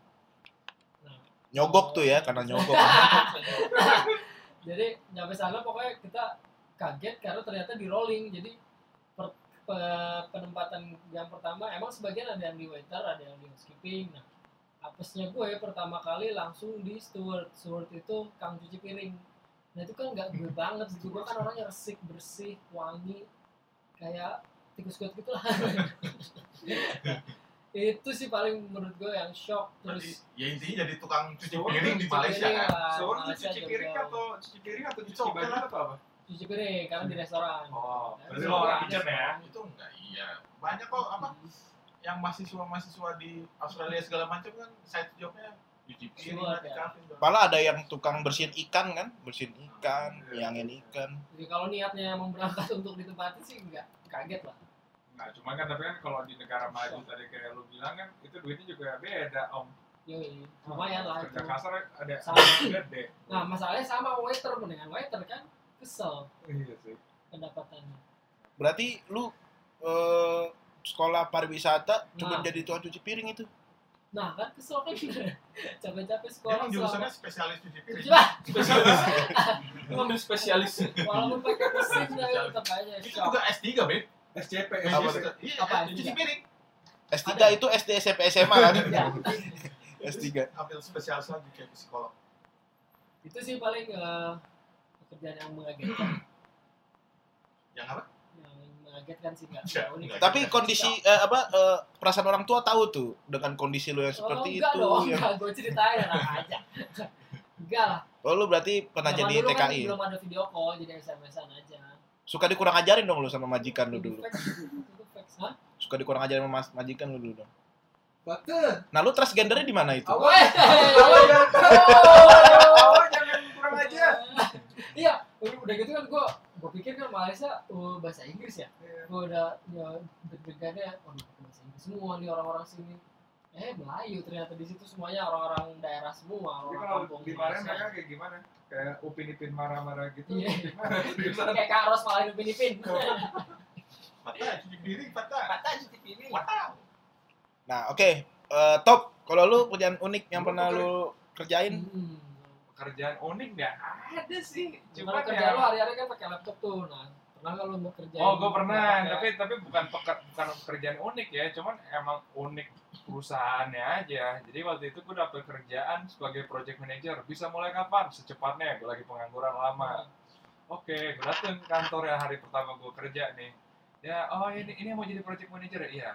Speaker 5: nah
Speaker 4: Nyogok tuh ya, karena nyogok. *laughs*
Speaker 5: jadi nyampe sana pokoknya kita kaget karena ternyata di rolling. Jadi per- pe- penempatan yang pertama emang sebagian ada yang di waiter ada yang di housekeeping. Nah apesnya gue pertama kali langsung di steward. Steward itu kang cuci piring. Nah itu kan nggak gue banget gitu. Gue kan orangnya resik bersih wangi. Kayak tikus got gitu lah *laughs* itu sih paling menurut gue yang shock terus
Speaker 2: ya intinya jadi tukang cuci piring di Malaysia kan.
Speaker 5: Malaysia
Speaker 1: cuci piring atau cuci piring atau cuci
Speaker 2: Itu
Speaker 1: baju atau apa?
Speaker 5: cuci piring karena di restoran
Speaker 1: Oh,
Speaker 5: Nah,
Speaker 1: berarti
Speaker 5: itu
Speaker 1: lo orang kitchen ya?
Speaker 2: Itu enggak iya. Banyak kok apa yang mahasiswa-mahasiswa di Australia segala macam kan side jobnya cuci piring
Speaker 5: ya.
Speaker 4: Malah ada yang tukang bersihin ikan kan, bersihin ikan, yangin ikan.
Speaker 5: Jadi kalau niatnya emang berangkat *laughs* untuk ditempati sih enggak kaget lah.
Speaker 1: Nah, cuma kan tapi kan kalau di negara maju tadi kayak lu bilang kan itu duitnya juga beda om.
Speaker 5: Yoi, lumayan lah itu.
Speaker 1: Kerja kasar ada
Speaker 5: Sama.
Speaker 1: ada gede.
Speaker 5: Nah masalahnya sama waiter mendingan waiter kan kesel
Speaker 1: Iya sih.
Speaker 5: pendapatannya.
Speaker 4: Berarti lu eh, sekolah pariwisata cuma
Speaker 5: Nah.
Speaker 4: jadi tukang cuci piring itu.
Speaker 5: Nah kan kesel kan *laughs* capek-capek sekolah
Speaker 2: emang jurusannya spesialis cuci piring.
Speaker 5: Coba,
Speaker 3: spesialis *laughs* ngambil spesialis
Speaker 5: walaupun pakai mesin tapi
Speaker 2: Spesialis.
Speaker 5: tetap aja
Speaker 2: Itu juga S3, Beb.
Speaker 1: SCP
Speaker 4: Apa
Speaker 1: SCP.
Speaker 2: Iya,
Speaker 5: Apa,
Speaker 2: cuci
Speaker 5: S3?
Speaker 2: piring.
Speaker 4: S3 itu SD SMP SMA kan? *laughs*
Speaker 5: Ya,
Speaker 4: S3.
Speaker 2: Ambil spesialis lagi kayak psikolog.
Speaker 5: itu sih paling eh, pekerjaan yang mengagetkan.
Speaker 2: Yang apa?
Speaker 5: Yang mengagetkan sih enggak.
Speaker 2: Ya,
Speaker 5: unik.
Speaker 2: enggak.
Speaker 4: Tapi kondisi eh, apa eh, perasaan orang tua tahu tuh dengan kondisi lu yang
Speaker 5: Oh,
Speaker 4: seperti
Speaker 5: enggak
Speaker 4: itu.
Speaker 5: dong, *laughs*
Speaker 4: yang-
Speaker 5: enggak, gue ceritain enak aja. *laughs* Enggak lah.
Speaker 4: Oh lu berarti pernah
Speaker 5: Zaman
Speaker 4: jadi
Speaker 5: dulu kan
Speaker 4: TKI.
Speaker 5: belum ada video call, jadi SMS-an aja.
Speaker 4: Suka dikurang ajarin dong lu sama majikan lu dulu. Suka dikurang ajarin sama majikan lu dulu dong. Nah lu transgendernya di mana itu?
Speaker 1: Awal *laughs* awal jangan kurang aja.
Speaker 5: Iya, udah gitu kan gue gue pikir kan Malaysia uh, bahasa Inggris ya. Gue udah ya deg-degannya, pakai bahasa Inggris semua nih orang-orang sini. Eh Melayu ternyata di situ semuanya orang-orang daerah semua, orang
Speaker 1: kalau
Speaker 5: kampung
Speaker 1: di
Speaker 5: Malaysia.
Speaker 1: mereka kayak gimana? Kayak upin ipin marah-marah gitu.
Speaker 5: Iya.
Speaker 1: Seriusan? *laughs*
Speaker 5: Kayak Kak Ros malah Ipin Ipin. *laughs*
Speaker 2: Patah, cuci piring, patah.
Speaker 3: kata cuci piring
Speaker 2: Patah.
Speaker 4: Nah oke, Eh, top. Kalau lu kerjaan unik yang pernah lu kerjain,
Speaker 5: Hmm.
Speaker 1: Pekerjaan unik nggak ada sih.
Speaker 5: Cuma
Speaker 1: Cuma
Speaker 5: kerja lu
Speaker 1: ya.
Speaker 5: hari-hari kan pakai laptop tuh. Nah, pernah nggak lu mau kerja?
Speaker 1: Oh, gue pernah, tapi tapi bukan peker, bukan pekerjaan unik ya, cuman emang unik perusahaannya aja. Jadi waktu itu gue dapet kerjaan sebagai project manager. Bisa mulai kapan? Secepatnya. Gue lagi pengangguran lama. Oke, gue dateng kantor ya hari pertama gue kerja nih. Ya, oh ini ini mau jadi project manager ya? Iya.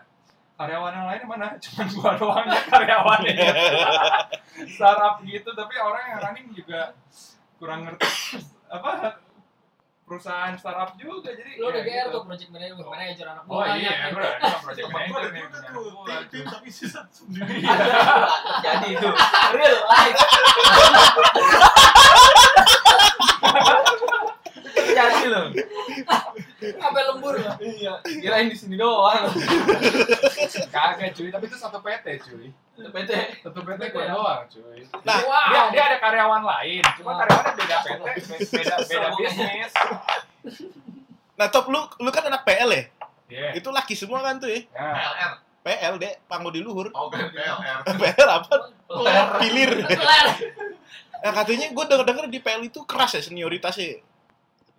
Speaker 1: Karyawan yang lain mana? *laughs* Cuman gua doang ya karyawannya. *laughs* Startup gitu, tapi orang yang running juga kurang ngerti apa perusahaan startup juga jadi
Speaker 5: Lu udah
Speaker 1: ya
Speaker 5: GR
Speaker 1: gitu.
Speaker 5: tuh project manager, manager anak
Speaker 1: Oh
Speaker 5: buah
Speaker 1: iya, gue udah udah project manager nih, buah,
Speaker 2: tim, tapi sisa sendiri.
Speaker 3: jadi itu. Real life. Jadi loh.
Speaker 5: Sampai lembur lah.
Speaker 3: iya. Kirain di sini doang.
Speaker 1: Kagak cuy, tapi itu satu PT cuy.
Speaker 3: PT
Speaker 1: Satu PT gue doang cuy.
Speaker 4: Nah,
Speaker 5: Wow.
Speaker 1: Dia, dia ada karyawan lain, cuma
Speaker 5: Wow.
Speaker 1: karyawannya beda PT, be- beda beda bisnis.
Speaker 4: nah top lu lu kan anak PL ya?
Speaker 1: Iya.
Speaker 4: Itu laki semua kan tuh ya?
Speaker 1: Ya.
Speaker 2: PLR.
Speaker 4: PL deh, panggo di luhur.
Speaker 2: Oh, PLR.
Speaker 4: PL apa?
Speaker 3: Peler.
Speaker 4: Pilir.
Speaker 5: Kelar.
Speaker 4: Nah katanya gue denger-denger di PL itu keras ya senioritasnya.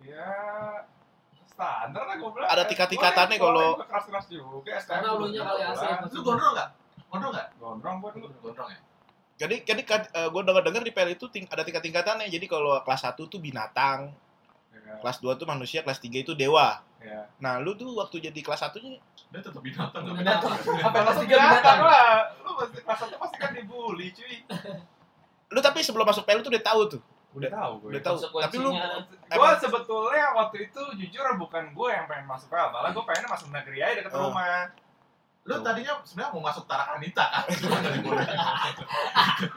Speaker 1: Ya standar lah gue bilang.
Speaker 4: Ada tingkat-tingkatannya kalau-
Speaker 1: keras-keras juga.
Speaker 5: Karena ulunya kali AC.
Speaker 2: Lu gondrong nggak? Gondrong nggak?
Speaker 1: Gondrong buat lu.
Speaker 2: Gondrong ya?
Speaker 4: Jadi jadi gue denger-denger di PL itu ting- ada tingkat-tingkatannya. Jadi kalau kelas 1 tuh binatang,
Speaker 1: Ya,
Speaker 4: kelas 2 tuh manusia, kelas 3 itu dewa.
Speaker 1: ya.
Speaker 4: Nah, lu tuh waktu jadi kelas 1-nya
Speaker 2: Dia tetap binatang?
Speaker 5: Binatang.
Speaker 3: apa kelas tiga
Speaker 1: Binatang
Speaker 3: binatang
Speaker 1: lah. Lu pasti kelas satu pasti kan dibully cuy.
Speaker 4: lu tapi sebelum masuk PL tuh udah tahu tuh.
Speaker 1: Udah tahu gue.
Speaker 4: Udah tahu. Tapi lu
Speaker 1: Gue sebetulnya waktu itu jujur bukan gue yang pengen masuk PL, malah gue pengen masuk negeri aja deket
Speaker 4: Oh.
Speaker 1: rumah.
Speaker 2: Lu tadinya sebenarnya mau masuk Tarakanita kan? *laughs* Cuma nggak dibolehin.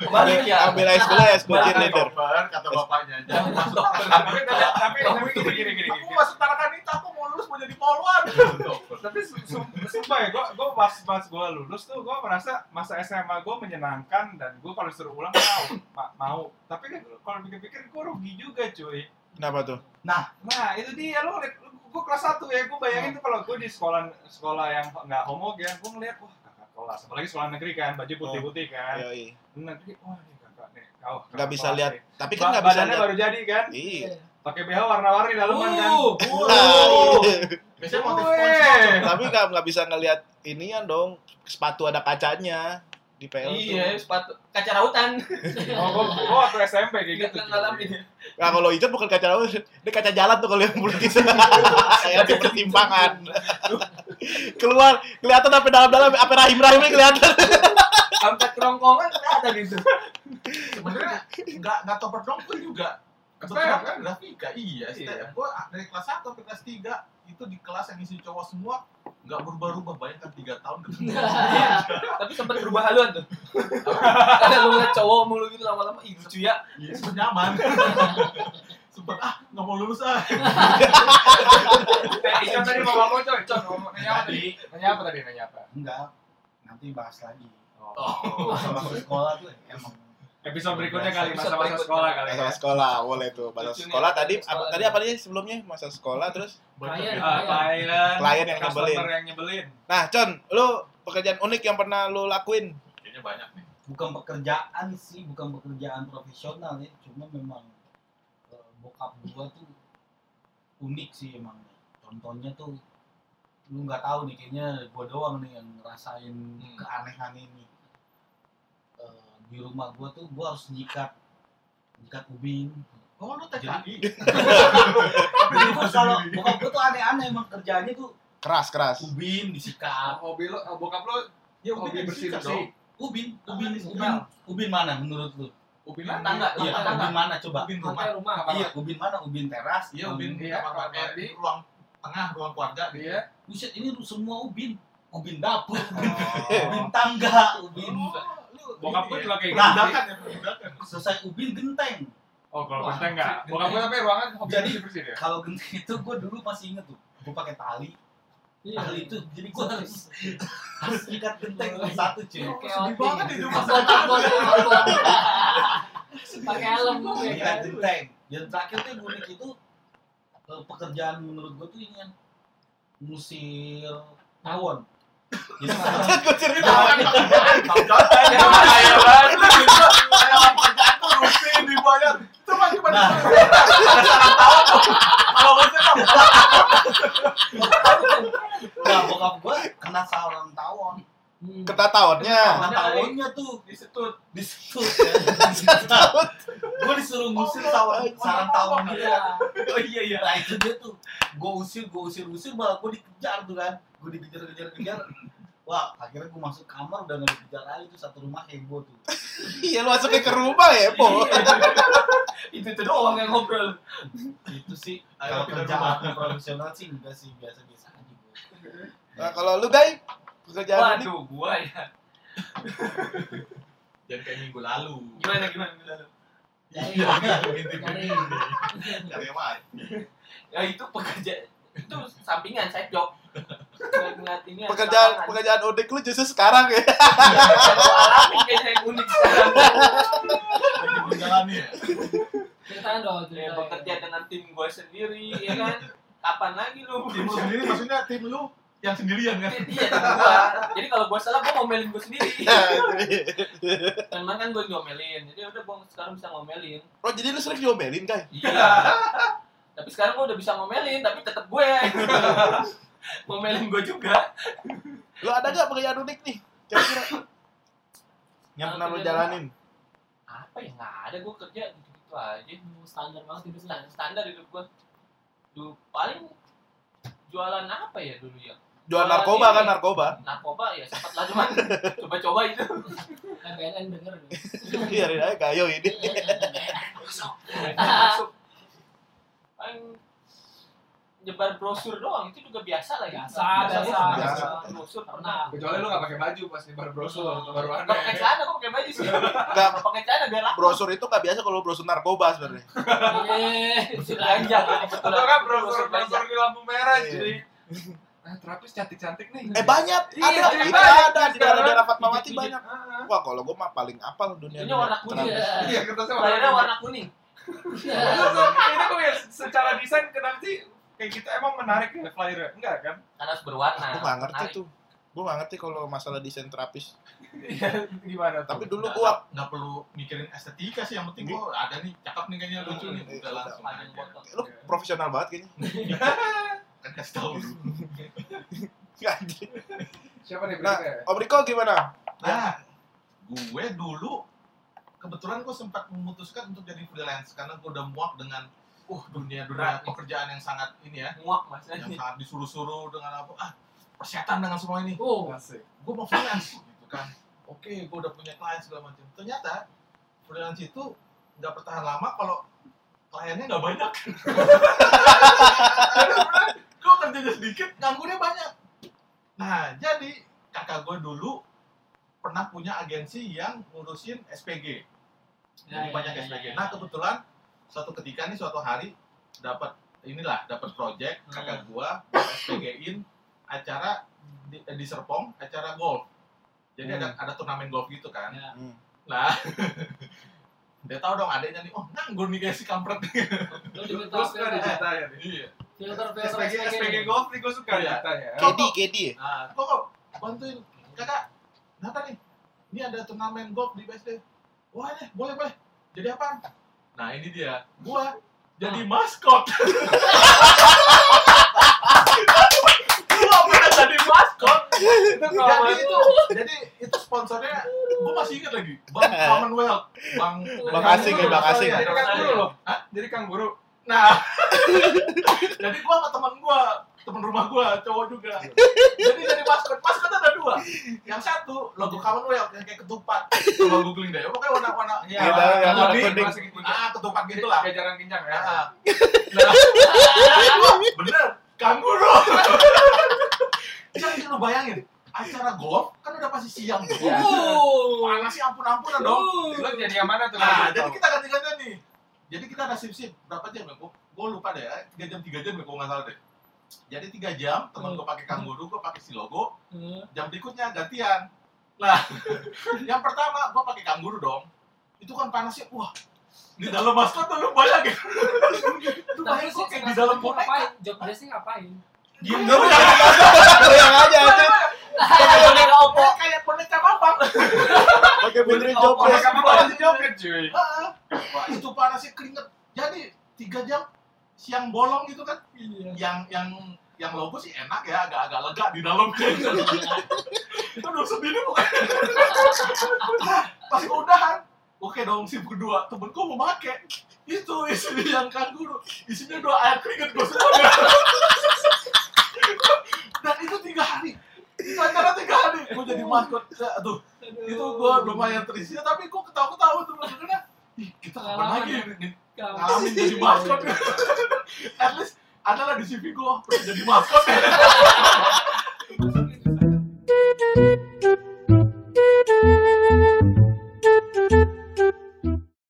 Speaker 3: Balik ya.
Speaker 4: Ambil high school ya, school
Speaker 2: Kata
Speaker 4: cheerleader.
Speaker 2: Koper, kata bapaknya, jangan masuk
Speaker 1: tapi tapi tapi tapi gini gini gini
Speaker 2: Aku masuk Tarakanita, aku mau lulus mau jadi polwan. *laughs*
Speaker 1: tapi su- su- sumpah ya, gue gue pas pas gue lulus tuh gue merasa masa SMA gue menyenangkan dan gue kalau disuruh ulang mau ma- mau tapi kan kalau pikir-pikir gue rugi juga cuy
Speaker 4: Kenapa tuh?
Speaker 1: nah itu dia lo gue kelas satu ya gue bayangin tuh kalau gue di sekolah sekolah yang nggak homogen gue ngeliat wah kakak kelas apalagi sekolah negeri kan baju putih-putih kan
Speaker 4: Yoi.
Speaker 1: negeri wah ini kakak nih kau
Speaker 4: Nggak bisa lihat. Tapi kan nggak bisa
Speaker 1: badannya
Speaker 4: lihat.
Speaker 1: baru jadi kan
Speaker 4: Iya.
Speaker 1: pakai BH warna-warni daleman kan
Speaker 3: Uh.
Speaker 2: Biasanya motif.
Speaker 4: Tapi nggak nggak bisa ngelihat inian dong. Sepatu ada kacanya di PL
Speaker 3: Iya,
Speaker 4: tuh.
Speaker 3: sepatu kaca rautan. *laughs*
Speaker 1: oh gue gue waktu SMP kayak gitu
Speaker 3: ngalamin.
Speaker 4: Nah kalau itu bukan kaca laut, ini kaca jalan tuh kalau yang pelukis. *laughs* Kayak di pertimbangan. *laughs* Keluar, kelihatan sampai dalam-dalam, apa rahim-rahimnya kelihatan.
Speaker 3: Sampai kerongkongan ada gitu.
Speaker 2: Sebenarnya nggak nggak topper dong pun juga. Kebetulan
Speaker 1: kan?
Speaker 2: grafika, iya.
Speaker 1: Iya.
Speaker 2: STM. Gue dari kelas 1 sampai kelas 3 itu di kelas yang isi cowok semua nggak berubah-ubah bayangkan tiga tahun ketemu *laughs*
Speaker 3: Tapi sempat berubah haluan tuh. Karena lu ngeliat cowok mulu gitu lama-lama, ih lucu ya.
Speaker 2: Iya, sempet nyaman. *laughs* sempet ah nggak mau lulus ah.
Speaker 1: Eh, Ican tadi mau ngomong coy, Con, ngomong nanya apa tadi? Nanya apa tadi? Nanya apa?
Speaker 6: Enggak. Nanti bahas lagi.
Speaker 2: Oh.
Speaker 6: Masa sekolah tuh emang
Speaker 1: Episode berikutnya kali masa-masa sekolah kali ya.
Speaker 4: Masa sekolah, boleh tuh. Masa sekolah tadi, apa, tadi apa nih sebelumnya? Masa sekolah terus.
Speaker 5: Klien.
Speaker 1: Ah, klien,
Speaker 4: Klien yang
Speaker 1: customer
Speaker 4: nyebelin.
Speaker 1: yang nyebelin.
Speaker 4: Nah, Con, lu pekerjaan unik yang pernah lu lakuin?
Speaker 2: Kayaknya banyak nih.
Speaker 6: bukan pekerjaan sih, bukan pekerjaan profesional ya, cuma memang eh, bokap gua tuh unik sih emang. Contohnya tuh lu nggak tahu nih kayaknya gua doang nih yang ngerasain keanehan ini. Di rumah gua tuh gua harus nyikat nyikat ubin.
Speaker 2: Oh, lu TKI.
Speaker 6: Jadi *laughs* gua kalau bokap gua tuh aneh-aneh emang kerjaannya tuh
Speaker 4: Keras, keras.
Speaker 6: ubin disikat.
Speaker 1: Hobi lo, bokap lo
Speaker 2: Ya,
Speaker 1: hobi
Speaker 2: udah
Speaker 1: bersih
Speaker 2: bersih.
Speaker 6: Ubin, ubin, ubin, ubin mana menurut lu?
Speaker 2: Ubin
Speaker 3: Tangga,
Speaker 6: Iya, ubin mana coba?
Speaker 2: Ubin rumah.
Speaker 5: Rumah.
Speaker 6: Iya, ubin mana? Ubin teras.
Speaker 2: Iya, ubin
Speaker 1: Iya,
Speaker 2: kamar
Speaker 1: kamar
Speaker 2: mandi, ruang tengah, ruang keluarga. gitu.
Speaker 1: Iya.
Speaker 6: Buset, ini semua ubin. Ubin dapur, ubin,
Speaker 2: Oh. *laughs*
Speaker 6: ubin tangga, ubin.
Speaker 1: Bokap gue juga kayak gitu.
Speaker 2: Ya.
Speaker 6: Selesai ubin genteng.
Speaker 1: Oh, kalau
Speaker 6: Wah,
Speaker 1: genteng enggak. Bokap gue tapi ruangan hobi
Speaker 6: Jadi-
Speaker 1: bersih dia.
Speaker 6: Kalau genteng itu gue dulu masih inget tuh. Gue pakai tali.
Speaker 5: Iya.
Speaker 6: Tali itu, jadi gue harus harus ikat genteng satu cuy.
Speaker 2: Sedih banget hidup masa
Speaker 5: Bocah-bocah. *laughs* Pakai helm ya
Speaker 6: Ikat
Speaker 5: kan.
Speaker 6: genteng. Dan terakhir tuh yang unik itu eh, pekerjaan menurut gue tuh ini yang ngusir tawon. Jadi
Speaker 4: Gue cerita.
Speaker 1: Ya,
Speaker 2: dibayar. Cuma cuma
Speaker 6: Nah.
Speaker 2: Kalau?
Speaker 6: Nah, bokap gue kena sarang tawon.
Speaker 5: Hmm.
Speaker 4: Kena tahunnya.
Speaker 6: Kena tawonnya tuh di situ kan. gue disuruh ngusir tawon sarang tawon gitu.
Speaker 5: Iya.
Speaker 6: Oh iya iya. Nah itu dia tuh. Gue usir, gue usir, usir malah gue dikejar tuh kan. Gue dikejar, kejar, kejar. Wah, akhirnya gue masuk kamar udah gak dikejar lagi tuh satu rumah heboh tuh.
Speaker 4: Iya, lu masuknya ke rumah ya, Po.
Speaker 3: Itu tuh doang yang ngobrol.
Speaker 6: Itu sih
Speaker 2: Ayo,
Speaker 6: kalau kerjaan profesional sih enggak sih biasa-biasa aja.
Speaker 4: Nah, kalau lu, Guy, pekerjaan.
Speaker 3: Waduh, gua ya.
Speaker 2: Jangan kayak minggu lalu.
Speaker 3: Gimana gimana
Speaker 2: Inti
Speaker 5: dari-
Speaker 2: Karya mati.
Speaker 3: Ya itu pekerja itu sampingan side job. Ngeliat ini ada
Speaker 4: Pekerjaan pekerjaan unik lu justru sekarang ya.
Speaker 3: Gua alamin kayaknya yang unik sekarang.
Speaker 2: Lagi menjalani ya.
Speaker 5: Ceritain dong,
Speaker 3: Ya, bekerja dengan tim gua sendiri, ya kan? Kapan lagi lu?
Speaker 2: Tim sendiri maksudnya tim lu yang sendirian kan?
Speaker 3: Iya, gua. Jadi kalau gua salah, gua ngomelin gua sendiri. *laughs* Teman kan gua ngomelin. Jadi udah gua sekarang bisa ngomelin.
Speaker 4: Oh, jadi lu sering diomelin, Guy?
Speaker 3: Iya. tapi sekarang gua udah bisa ngomelin, tapi tetap gue. *laughs* ngomelin gua juga.
Speaker 4: Lu ada gak pekerjaan unik nih? Kira-kira yang pernah lu jalanin?
Speaker 3: Apa ya? Nggak ada gua kerja gitu-gitu aja.
Speaker 5: Standar banget hidupnya.
Speaker 3: Sta- Standar hidup gua. Dulu paling jualan apa ya dulu ya?
Speaker 4: Jual
Speaker 3: Jualan
Speaker 4: narkoba
Speaker 3: ini.
Speaker 4: kan narkoba?
Speaker 3: Narkoba ya sempat lah cuman *laughs* coba-coba itu.
Speaker 5: BNN denger nih.
Speaker 4: Biarin aja gayo ini.
Speaker 3: masuk. Paling nyebar brosur doang itu juga biasa lah ya.
Speaker 5: Biasa, biasa,
Speaker 4: biasa.
Speaker 3: Brosur
Speaker 5: Pernah.
Speaker 1: Kecuali lu nggak pakai baju pas nyebar brosur, itu baru
Speaker 3: Gak pakai celana, kok pakai baju sih.
Speaker 4: Enggak,
Speaker 3: Gak pakai celana biar laku.
Speaker 4: brosur itu nggak biasa kalau brosur narkoba sebenarnya.
Speaker 5: Iya.
Speaker 3: Brosur belanja kan.
Speaker 1: Atau kan brosur brosur di lampu merah,
Speaker 4: Iya.
Speaker 1: cuy. Ah, terapis cantik-cantik nih.
Speaker 4: Eh banyak,
Speaker 1: Iya,
Speaker 4: ada, itu ada di daerah-daerah Fatmawati banyak.
Speaker 1: Ah,
Speaker 4: Wah, kalau gue mah paling apal dunia.
Speaker 3: Ini warna kuning.
Speaker 1: Iya, kertasnya warna
Speaker 3: warna kuning.
Speaker 1: Ini kok ya secara desain kenapa sih kayak gitu emang menarik ya flyer enggak kan?
Speaker 3: Karena harus berwarna.
Speaker 4: Gue nggak ngerti
Speaker 3: Menarik.
Speaker 4: tuh. Gue nggak ngerti kalau masalah desain terapis.
Speaker 1: Iya, gimana tuh?
Speaker 4: Tapi dulu
Speaker 2: Nggak-
Speaker 4: gue
Speaker 2: nggak- nggak perlu mikirin estetika sih yang penting gua ada nih cakep nih kayaknya lucu nih
Speaker 4: Hmm,
Speaker 2: udah
Speaker 4: iya,
Speaker 2: langsung aja.
Speaker 4: lu profesional banget kayaknya. *laughs*
Speaker 2: kan kasih tahu dulu
Speaker 4: Anjing.
Speaker 1: Siapa nih
Speaker 4: Nah,
Speaker 1: berikutnya?
Speaker 4: Om Riko gimana?
Speaker 2: nah gue dulu kebetulan gue sempat memutuskan untuk jadi freelance karena gue udah muak dengan uh dunia dunia
Speaker 3: Berat. nih.
Speaker 2: pekerjaan yang sangat ini ya.
Speaker 3: Muak mas.
Speaker 2: yang sangat disuruh-suruh dengan apa ah persetan dengan semua ini.
Speaker 5: Oh,
Speaker 2: gue mau freelance gitu kan. Oke gue udah punya klien segala macam. Ternyata freelance itu nggak bertahan lama kalau kliennya nggak banyak. *laughs* Gue kerjanya sedikit nganggurnya banyak. Nah jadi kakak gue dulu pernah punya agensi yang ngurusin SPG
Speaker 5: Ya,
Speaker 2: jadi
Speaker 5: ya,
Speaker 2: banyak
Speaker 5: ya,
Speaker 2: SPG
Speaker 5: ya, ya.
Speaker 2: nah kebetulan suatu ketika nih suatu hari dapat inilah dapat project
Speaker 5: Hmm.
Speaker 2: kakak gua SPG-in acara di, di Serpong acara golf jadi ada ada turnamen golf gitu kan
Speaker 5: Ya.
Speaker 4: Hmm.
Speaker 2: Nah, *laughs* dia tahu dong adanya nih, oh nganggur nih guys si kampret
Speaker 1: Terus kan diceritain nih.
Speaker 2: Iya.
Speaker 5: filter, filter
Speaker 1: SPG SPG golf nih gue suka ceritanya.
Speaker 4: Kedi, Kedi ya?
Speaker 2: Nah, kok kok bantuin kakak. Kenapa nih? Ini ada turnamen golf di BSD. Wah deh, boleh boleh. Jadi apa? Nah ini dia, gua jadi maskot. *laughs* gua pernah jadi maskot.
Speaker 1: Itu
Speaker 2: jadi itu, jadi itu sponsornya, gua masih ingat lagi, Bang *laughs* Commonwealth, Bang
Speaker 4: Bang Asing ya, Bang Asing.
Speaker 1: jadi kang guru loh.
Speaker 2: Hah?
Speaker 1: Jadi kang guru.
Speaker 2: Nah, *laughs* jadi gua sama teman gua, teman rumah gua, cowok juga. Jadi jadi maskot, maskot ada dua. Yang satu logo Commonwealth yang kayak ketupat. Coba googling deh. Pokoknya warna-warna
Speaker 1: kuning,
Speaker 4: kuning.
Speaker 1: warna segitiga.
Speaker 2: ah ketupat gitu lah.
Speaker 1: Kayak jarang kencang ya.
Speaker 2: Ah. *laughs* Nah, gua bener kanguru. Jadi lu bayangin, acara golf kan udah pasti siang tuh.
Speaker 5: Oh.
Speaker 2: Panas sih ampun-ampunan dong.
Speaker 1: Lu jadi yang mana tuh?
Speaker 2: Nah,
Speaker 1: kalau
Speaker 2: jadi kita ganti-gantian nih. Jadi kita ada sip-sip berapa jam ya? Gua lupa deh ya. 3 jam 3 jam ya gua nggak salah deh. Jadi 3 jam, teman gua pakai kanguru, gua pakai si logo.
Speaker 5: Hmm.
Speaker 2: Jam berikutnya gantian. Nah, *laughs* yang pertama gua pakai kanguru dong. Itu kan panasnya, wah. Di dalam maskot tuh lu bayangin. Itu
Speaker 5: Tapi
Speaker 2: bayangin
Speaker 5: sih
Speaker 2: kok kayak di dalam boneka.
Speaker 5: ngapain? Job dressing ngapain?
Speaker 2: Diem
Speaker 4: Lu jangan Goyang aja aja.
Speaker 2: Kayak boneka opo, kayak boneka bambang.
Speaker 4: Pakai
Speaker 2: Oh,
Speaker 4: job
Speaker 1: Boneka apa masih joget cuy.
Speaker 2: Itu panasnya keringet. Jadi 3 jam siang bolong gitu kan.
Speaker 5: Iya.
Speaker 2: yang yang yang logo sih enak ya agak-agak lega di dalam *laughs* itu udah sendiri bukan Nah, pas udahan oke dong sip kedua temenku mau make. Itu isi yang kanguru isinya dua air keringet gue semua. Dan itu tiga hari. Itu acara tiga hari. Gue jadi maskot. Aduh. Itu gue lumayan terisi tapi gue ketawa-ketawa tuh. Karena kita kapan lagi
Speaker 5: ya.
Speaker 2: nih
Speaker 5: Kamu-
Speaker 2: ngalamin *laughs* jadi maskot. at least adalah *laughs* di CV gue pernah jadi maskot